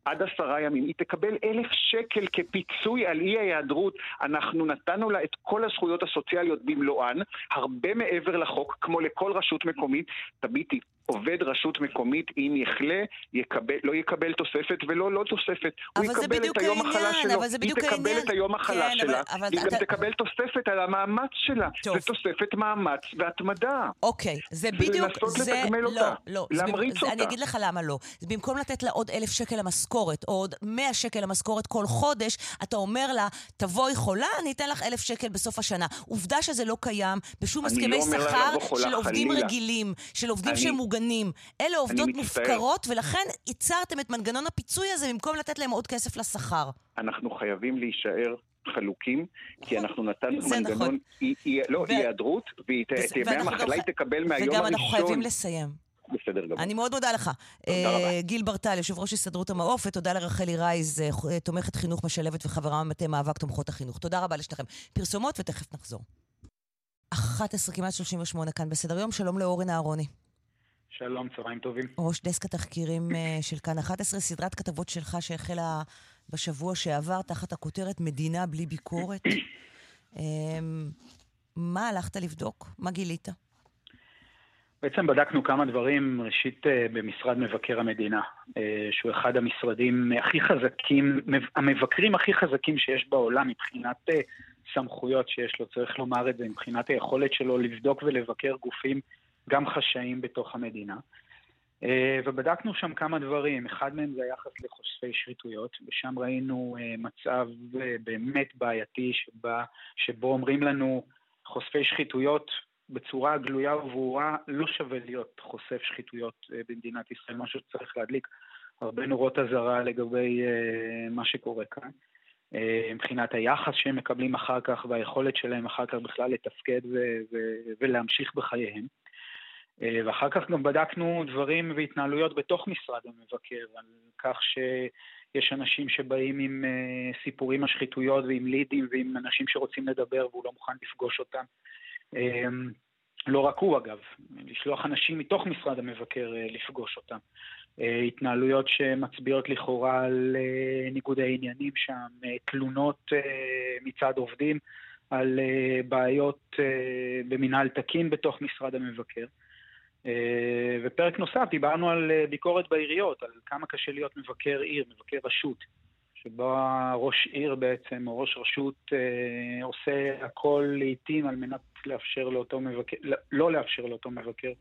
עד עשרה ימים. היא תקבל אלף שקל כפיצוי על אי ההיעדרות. אנחנו נתנו לה את כל הזכויות הסוציאליות במלואן, הרבה מעבר לחוק, כמו לכל רשות מקומית. תביטי, עובד רשות מקומית, אם יחלה, יקבל, לא יקבל תוספת ולא לא תוספת. הוא יקבל את היום מחלה שלו. אבל זה בדיוק היא תקבל העניין. את היום מחלה כן, שלה, אבל- אבל היא גם אתה- תקבל תוספת על המאמץ שלה. טוב. זה תוספת מאמץ והתמדה. אוקיי, זה בדיוק, ולנסות זה, לתגמל לא, אותה, לא. זה להמריץ זה- אותה. אני אגיד לך למה לא. זה במקום לתת לה עוד אלף שקל למשכורת, או עוד מאה שקל למשכורת כל חודש, אתה אומר לה, תבואי חולה, אני אתן לך אלף שקל בסוף השנה. עובדה שזה לא קיים בשום הסכמי לא שכר של עובדים חלילה. רגילים, של עובדים שהם מוגנים. אלה עובדות. מופקרות, ולכן ייצרתם את מנגנון הפיצוי הזה במקום לתת להם עוד כסף לשכר. אנחנו חייבים להישאר חלוקים, כי אנחנו נתנו מנגנון, נכון. אי- לא, ו- היעדרות, ואת ימי המחלה היא תקבל מהיום וגם הראשון. אנחנו חייבים לסיים. בסדר גמור. אני מאוד מודה לך. תודה אה, רבה. גיל ברטל, יושב ראש הסתדרות המעוף, ותודה לרחלי רייז, אה, אה, תומכת חינוך משלבת וחברה במטה מאבק תומכות החינוך. תודה רבה לשניכם. פרסומות ותכף נחזור. 11 כמעט 38 כאן בסדר יום, שלום לאורן אהרוני. שלום, צהריים טובים. ראש דסק התחקירים אה, של כאן 11, סדרת כתבות שלך שהחלה בשבוע שעבר תחת הכותרת מדינה בלי ביקורת. אה, מה הלכת לבדוק? מה גילית? בעצם בדקנו כמה דברים, ראשית אה, במשרד מבקר המדינה, אה, שהוא אחד המשרדים הכי חזקים, מב- המבקרים הכי חזקים שיש בעולם מבחינת סמכויות שיש לו, צריך לומר את זה, מבחינת היכולת שלו לבדוק ולבקר גופים גם חשאיים בתוך המדינה. אה, ובדקנו שם כמה דברים, אחד מהם זה היחס לחושפי שחיתויות, ושם ראינו אה, מצב אה, באמת בעייתי שבה, שבו אומרים לנו חושפי שחיתויות בצורה גלויה וברורה לא שווה להיות חושף שחיתויות במדינת ישראל, משהו שצריך להדליק הרבה נורות אזהרה לגבי מה שקורה כאן. מבחינת היחס שהם מקבלים אחר כך והיכולת שלהם אחר כך בכלל לתפקד ו- ו- ולהמשיך בחייהם. אה, ואחר כך גם בדקנו דברים והתנהלויות בתוך משרד המבקר, על כך שיש אנשים שבאים עם אה, סיפורים על שחיתויות ועם לידים ועם אנשים שרוצים לדבר והוא לא מוכן לפגוש אותם. אה, לא רק הוא אגב, לשלוח אנשים מתוך משרד המבקר לפגוש אותם. התנהלויות שמצביעות לכאורה על ניגודי עניינים שם, תלונות מצד עובדים על בעיות במינהל תקין בתוך משרד המבקר. אה, ופרק נוסף, דיברנו על אה, ביקורת בעיריות, על כמה קשה להיות מבקר עיר, מבקר רשות, שבו ראש עיר בעצם, או ראש רשות, אה, עושה הכל לעיתים על מנת לאפשר לאותו מבקר, לא לאפשר לאותו מבקר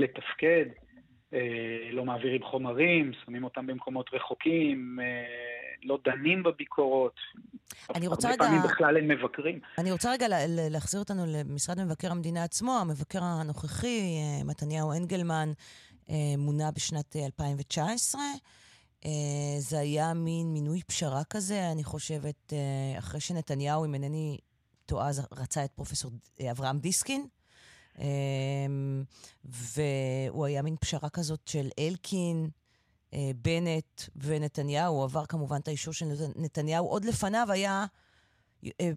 לתפקד, לא מעבירים חומרים, שמים אותם במקומות רחוקים, אה, לא דנים בביקורות. אני רוצה רגע- פעמים בכלל אין מבקרים. אני רוצה רגע לה- לה- להחזיר אותנו למשרד מבקר המדינה עצמו. המבקר הנוכחי, אה, מתניהו אנגלמן, אה, מונה בשנת אה, 2019. אה, זה היה מין מינוי פשרה כזה, אני חושבת, אה, אחרי שנתניהו, אם אינני טועה, רצה את פרופסור אה, אברהם דיסקין. אה, והוא היה מין פשרה כזאת של אלקין, אה, בנט ונתניהו. הוא עבר כמובן את האישור של נת- נתניהו. עוד לפניו היה אה, אה,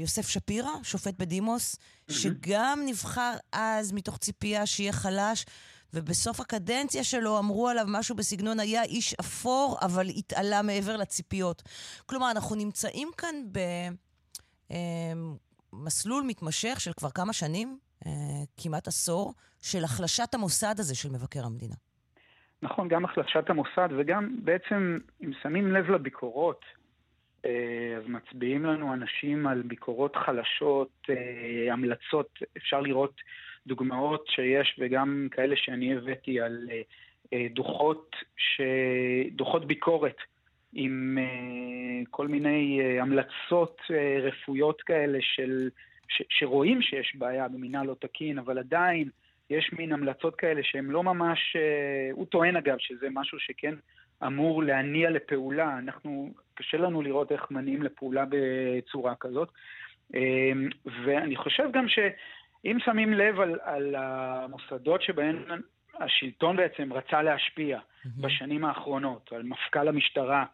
יוסף שפירא, שופט בדימוס, שגם נבחר אז מתוך ציפייה שיהיה חלש, ובסוף הקדנציה שלו אמרו עליו משהו בסגנון היה איש אפור, אבל התעלה מעבר לציפיות. כלומר, אנחנו נמצאים כאן במסלול מתמשך של כבר כמה שנים, כמעט עשור, של החלשת המוסד הזה של מבקר המדינה. נכון, גם החלשת המוסד וגם בעצם, אם שמים לב לביקורות, אה, אז מצביעים לנו אנשים על ביקורות חלשות, אה, המלצות, אפשר לראות דוגמאות שיש וגם כאלה שאני הבאתי על אה, אה, דוחות, ש... דוחות ביקורת עם אה, כל מיני אה, המלצות אה, רפואיות כאלה של, ש... שרואים שיש בעיה במינהל לא תקין, אבל עדיין יש מין המלצות כאלה שהן לא ממש, אה, הוא טוען אגב שזה משהו שכן אמור להניע לפעולה, אנחנו, קשה לנו לראות איך מניעים לפעולה בצורה כזאת. אה, ואני חושב גם שאם שמים לב על, על המוסדות שבהן השלטון בעצם רצה להשפיע בשנים האחרונות, על מפכ"ל המשטרה,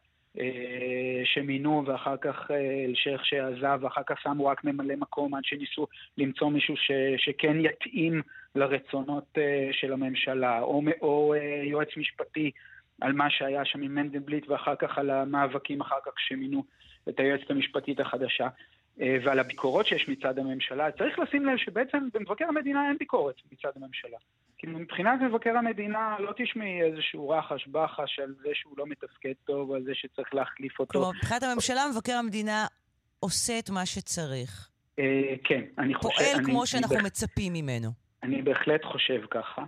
שמינו ואחר כך אה, אלשיך שעזב ואחר כך שמו רק ממלא מקום עד שניסו למצוא מישהו ש, שכן יתאים לרצונות אה, של הממשלה, או, או אה, יועץ משפטי על מה שהיה שם עם מנדלבליט ואחר כך על המאבקים אחר כך שמינו את היועצת המשפטית החדשה. אה, ועל הביקורות שיש מצד הממשלה, צריך לשים לב שבעצם במבקר המדינה אין ביקורת מצד הממשלה. כאילו מבחינת מבקר המדינה לא תשמעי איזשהו רחש בחש על זה שהוא לא מתפקד טוב, על זה שצריך להחליף אותו. כלומר, מבחינת הממשלה, מבקר המדינה עושה את מה שצריך. אה, כן, אני חושב... פועל כמו שאנחנו מצפים ממנו. אני בהחלט חושב ככה.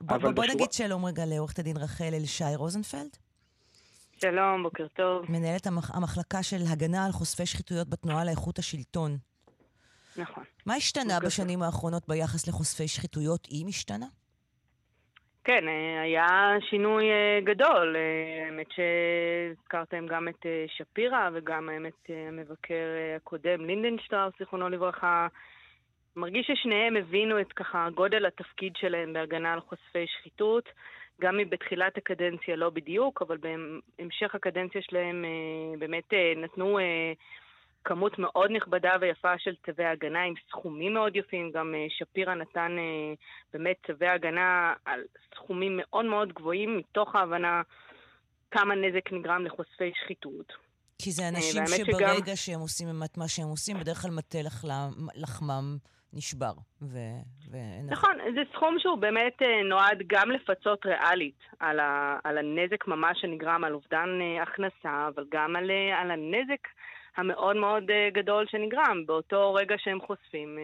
בוא, נגיד שלום רגע לעורכת הדין רחל אלישי רוזנפלד. שלום, בוקר טוב. מנהלת המח... המחלקה של הגנה על חושפי שחיתויות בתנועה לאיכות השלטון. נכון. מה השתנה בשנים האחרונות ביחס לחושפי שחיתויות, אם השתנה? כן, אה, היה שינוי אה, גדול. אה, האמת שהזכרתם גם את שפירא וגם האמת המבקר הקודם, לינדנשטראוס, זיכרונו לברכה. מרגיש ששניהם הבינו את ככה גודל התפקיד שלהם בהגנה על חושפי שחיתות. גם אם בתחילת הקדנציה לא בדיוק, אבל בהמשך הקדנציה שלהם אה, באמת אה, נתנו אה, כמות מאוד נכבדה ויפה של צווי הגנה עם סכומים מאוד יפים. גם שפירא נתן באמת צווי הגנה על סכומים מאוד מאוד גבוהים, מתוך ההבנה כמה נזק נגרם לחושפי שחיתות. כי זה אנשים שברגע שגם- שהם עושים את מה שהם עושים, בדרך כלל מטה לחלם- לחמם נשבר. ו... ואין... נכון, זה סכום שהוא באמת אה, נועד גם לפצות ריאלית על, ה, על הנזק ממש שנגרם, על אובדן אה, הכנסה, אבל גם על, אה, על הנזק המאוד מאוד גדול שנגרם. באותו רגע שהם חושפים,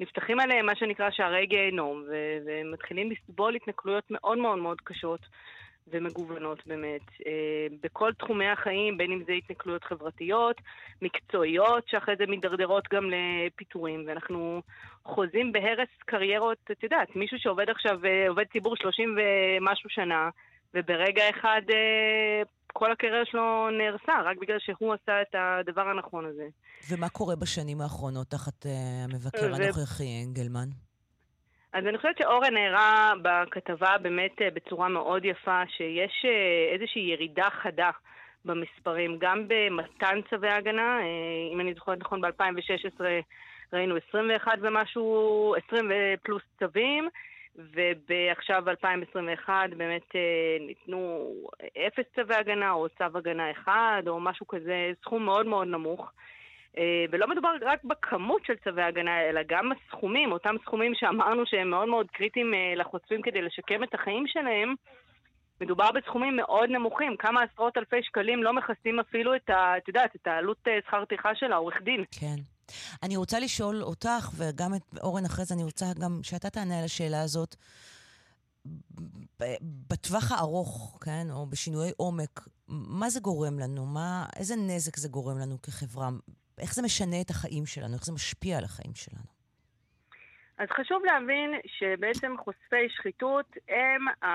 נפתחים עליהם מה שנקרא שערי גיהנום, ו- ומתחילים לסבול התנכלויות מאוד מאוד מאוד קשות. ומגוונות באמת, אה, בכל תחומי החיים, בין אם זה התנכלויות חברתיות, מקצועיות, שאחרי זה מידרדרות גם לפיטורים, ואנחנו חוזים בהרס קריירות, את יודעת, מישהו שעובד עכשיו, אה, עובד ציבור 30 ומשהו שנה, וברגע אחד אה, כל הקריירה שלו נהרסה, רק בגלל שהוא עשה את הדבר הנכון הזה. ומה קורה בשנים האחרונות תחת המבקר ו- הנוכחי, אנגלמן? אז אני חושבת שאורן הערה בכתבה באמת אה, בצורה מאוד יפה, שיש אה, איזושהי ירידה חדה במספרים, גם במתן צווי הגנה, אה, אם אני זוכרת נכון, ב-2016 ראינו 21 ומשהו, 20 פלוס צווים, ועכשיו ב-2021 באמת ניתנו אפס צווי הגנה, או צו הגנה אחד, או משהו כזה, סכום מאוד מאוד נמוך. אה, ולא מדובר רק בכמות של צווי הגנה, אלא גם הסכומים, אותם סכומים שאמרנו שהם מאוד מאוד קריטיים אה, לחושפים כדי לשקם את החיים שלהם, מדובר בסכומים מאוד נמוכים, כמה עשרות אלפי שקלים לא מכסים אפילו את ה... את יודעת, את העלות אה, שכר טרחה של העורך דין. כן. אני רוצה לשאול אותך, וגם את אורן אחרי זה, אני רוצה גם שאתה תענה על השאלה הזאת. בטווח הארוך, כן, או בשינויי עומק, מה זה גורם לנו? מה, איזה נזק זה גורם לנו כחברה? איך זה משנה את החיים שלנו? איך זה משפיע על החיים שלנו? אז חשוב להבין שבעצם חושפי שחיתות הם, ה...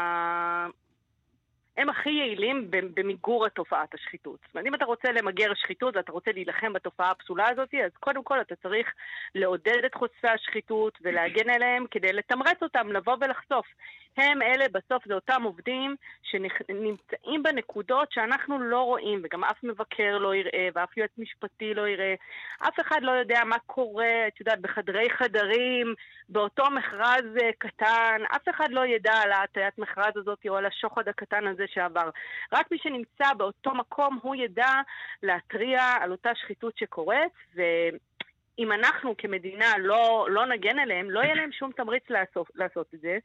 הם הכי יעילים במיגור התופעת השחיתות. זאת אומרת, אם אתה רוצה למגר שחיתות ואתה רוצה להילחם בתופעה הפסולה הזאת, אז קודם כל אתה צריך לעודד את חושפי השחיתות ולהגן עליהם כדי לתמרץ אותם לבוא ולחשוף. הם אלה, בסוף זה אותם עובדים שנמצאים בנקודות שאנחנו לא רואים, וגם אף מבקר לא יראה, ואף יועץ משפטי לא יראה. אף אחד לא יודע מה קורה, את יודעת, בחדרי חדרים, באותו מכרז אה, קטן, אף אחד לא ידע על ההטיית מכרז הזאת או על השוחד הקטן הזה שעבר. רק מי שנמצא באותו מקום, הוא ידע להתריע על אותה שחיתות שקורית, ו... אם אנחנו כמדינה לא, לא נגן עליהם, לא יהיה להם שום תמריץ לעשות, לעשות את זה.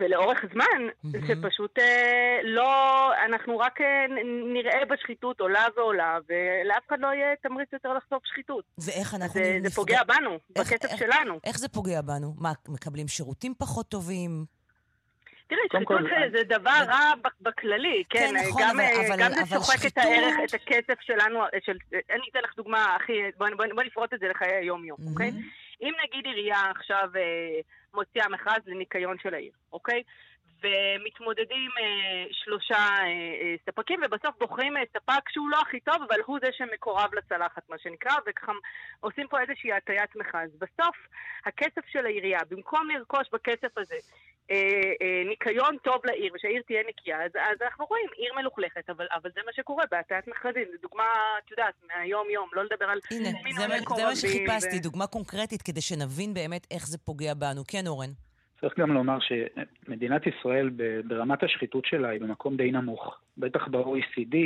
ולאורך זמן, mm-hmm. זה פשוט אה, לא, אנחנו רק אה, נראה בשחיתות עולה ועולה, ולאף אחד לא יהיה תמריץ יותר לחשוף שחיתות. ואיך אנחנו... זה, נפגע... זה פוגע בנו, איך, בכסף איך, שלנו. איך זה פוגע בנו? מה, מקבלים שירותים פחות טובים? תראה, שחיתות זה, זה דבר רע בכללי, כן, כן נכון, גם, אבל, גם אבל, זה שוחק שחיתות... את הערך, את הכסף שלנו, של, אני אתן לך דוגמה, אחי, בוא, בוא, בוא נפרוט את זה לחיי היום-יום, Mm-hmm. אוקיי? אם נגיד עירייה עכשיו אה, מוציאה מכרז לניקיון של העיר, אוקיי? ומתמודדים אה, שלושה אה, אה, ספקים, ובסוף בוחרים אה, ספק שהוא לא הכי טוב, אבל הוא זה שמקורב לצלחת, מה שנקרא, וככה עושים פה איזושהי הטיית מכרז. בסוף, הכסף של העירייה, במקום לרכוש בכסף הזה אה, אה, ניקיון טוב לעיר, ושהעיר תהיה נקייה, אז, אז אנחנו רואים עיר מלוכלכת, אבל, אבל זה מה שקורה בהטיית מכרזים. זו דוגמה, את יודעת, מהיום-יום, לא לדבר על הנה, זה, זה מה שחיפשתי, ו... דוגמה קונקרטית, כדי שנבין באמת איך זה פוגע בנו. כן, אורן. צריך גם לומר שמדינת ישראל ברמת השחיתות שלה היא במקום די נמוך. בטח ב-OECD,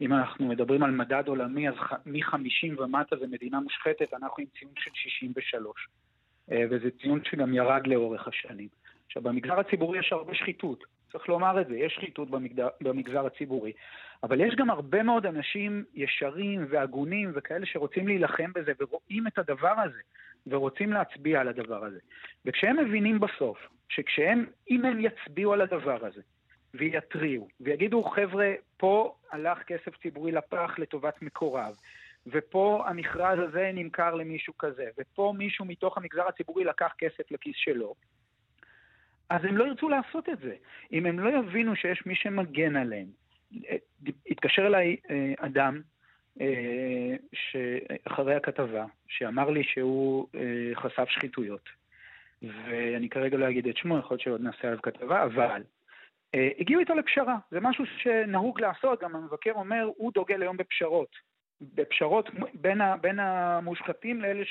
אם אנחנו מדברים על מדד עולמי, אז מ-50 ומטה זה מדינה מושחתת, אנחנו עם ציון של 63. וזה ציון שגם ירד לאורך השנים. עכשיו, במגזר הציבורי יש הרבה שחיתות, צריך לומר את זה, יש שחיתות במגדר, במגזר הציבורי, אבל יש גם הרבה מאוד אנשים ישרים והגונים וכאלה שרוצים להילחם בזה ורואים את הדבר הזה ורוצים להצביע על הדבר הזה. וכשהם מבינים בסוף שכשהם, אם הם יצביעו על הדבר הזה ויתריעו ויגידו, חבר'ה, פה הלך כסף ציבורי לפח לטובת מקורב, ופה המכרז הזה נמכר למישהו כזה, ופה מישהו מתוך המגזר הציבורי לקח כסף לכיס שלו, אז הם לא ירצו לעשות את זה. אם הם לא יבינו שיש מי שמגן עליהם. התקשר אליי אה, אדם אה, אחרי הכתבה, שאמר לי שהוא אה, חשף שחיתויות. ואני כרגע לא אגיד את שמו, יכול להיות שעוד נעשה עליו כתבה, אבל הגיעו איתו לפשרה. זה משהו שנהוג לעשות, גם המבקר אומר, הוא דוגל היום בפשרות. בפשרות בין המושחתים לאלה ש...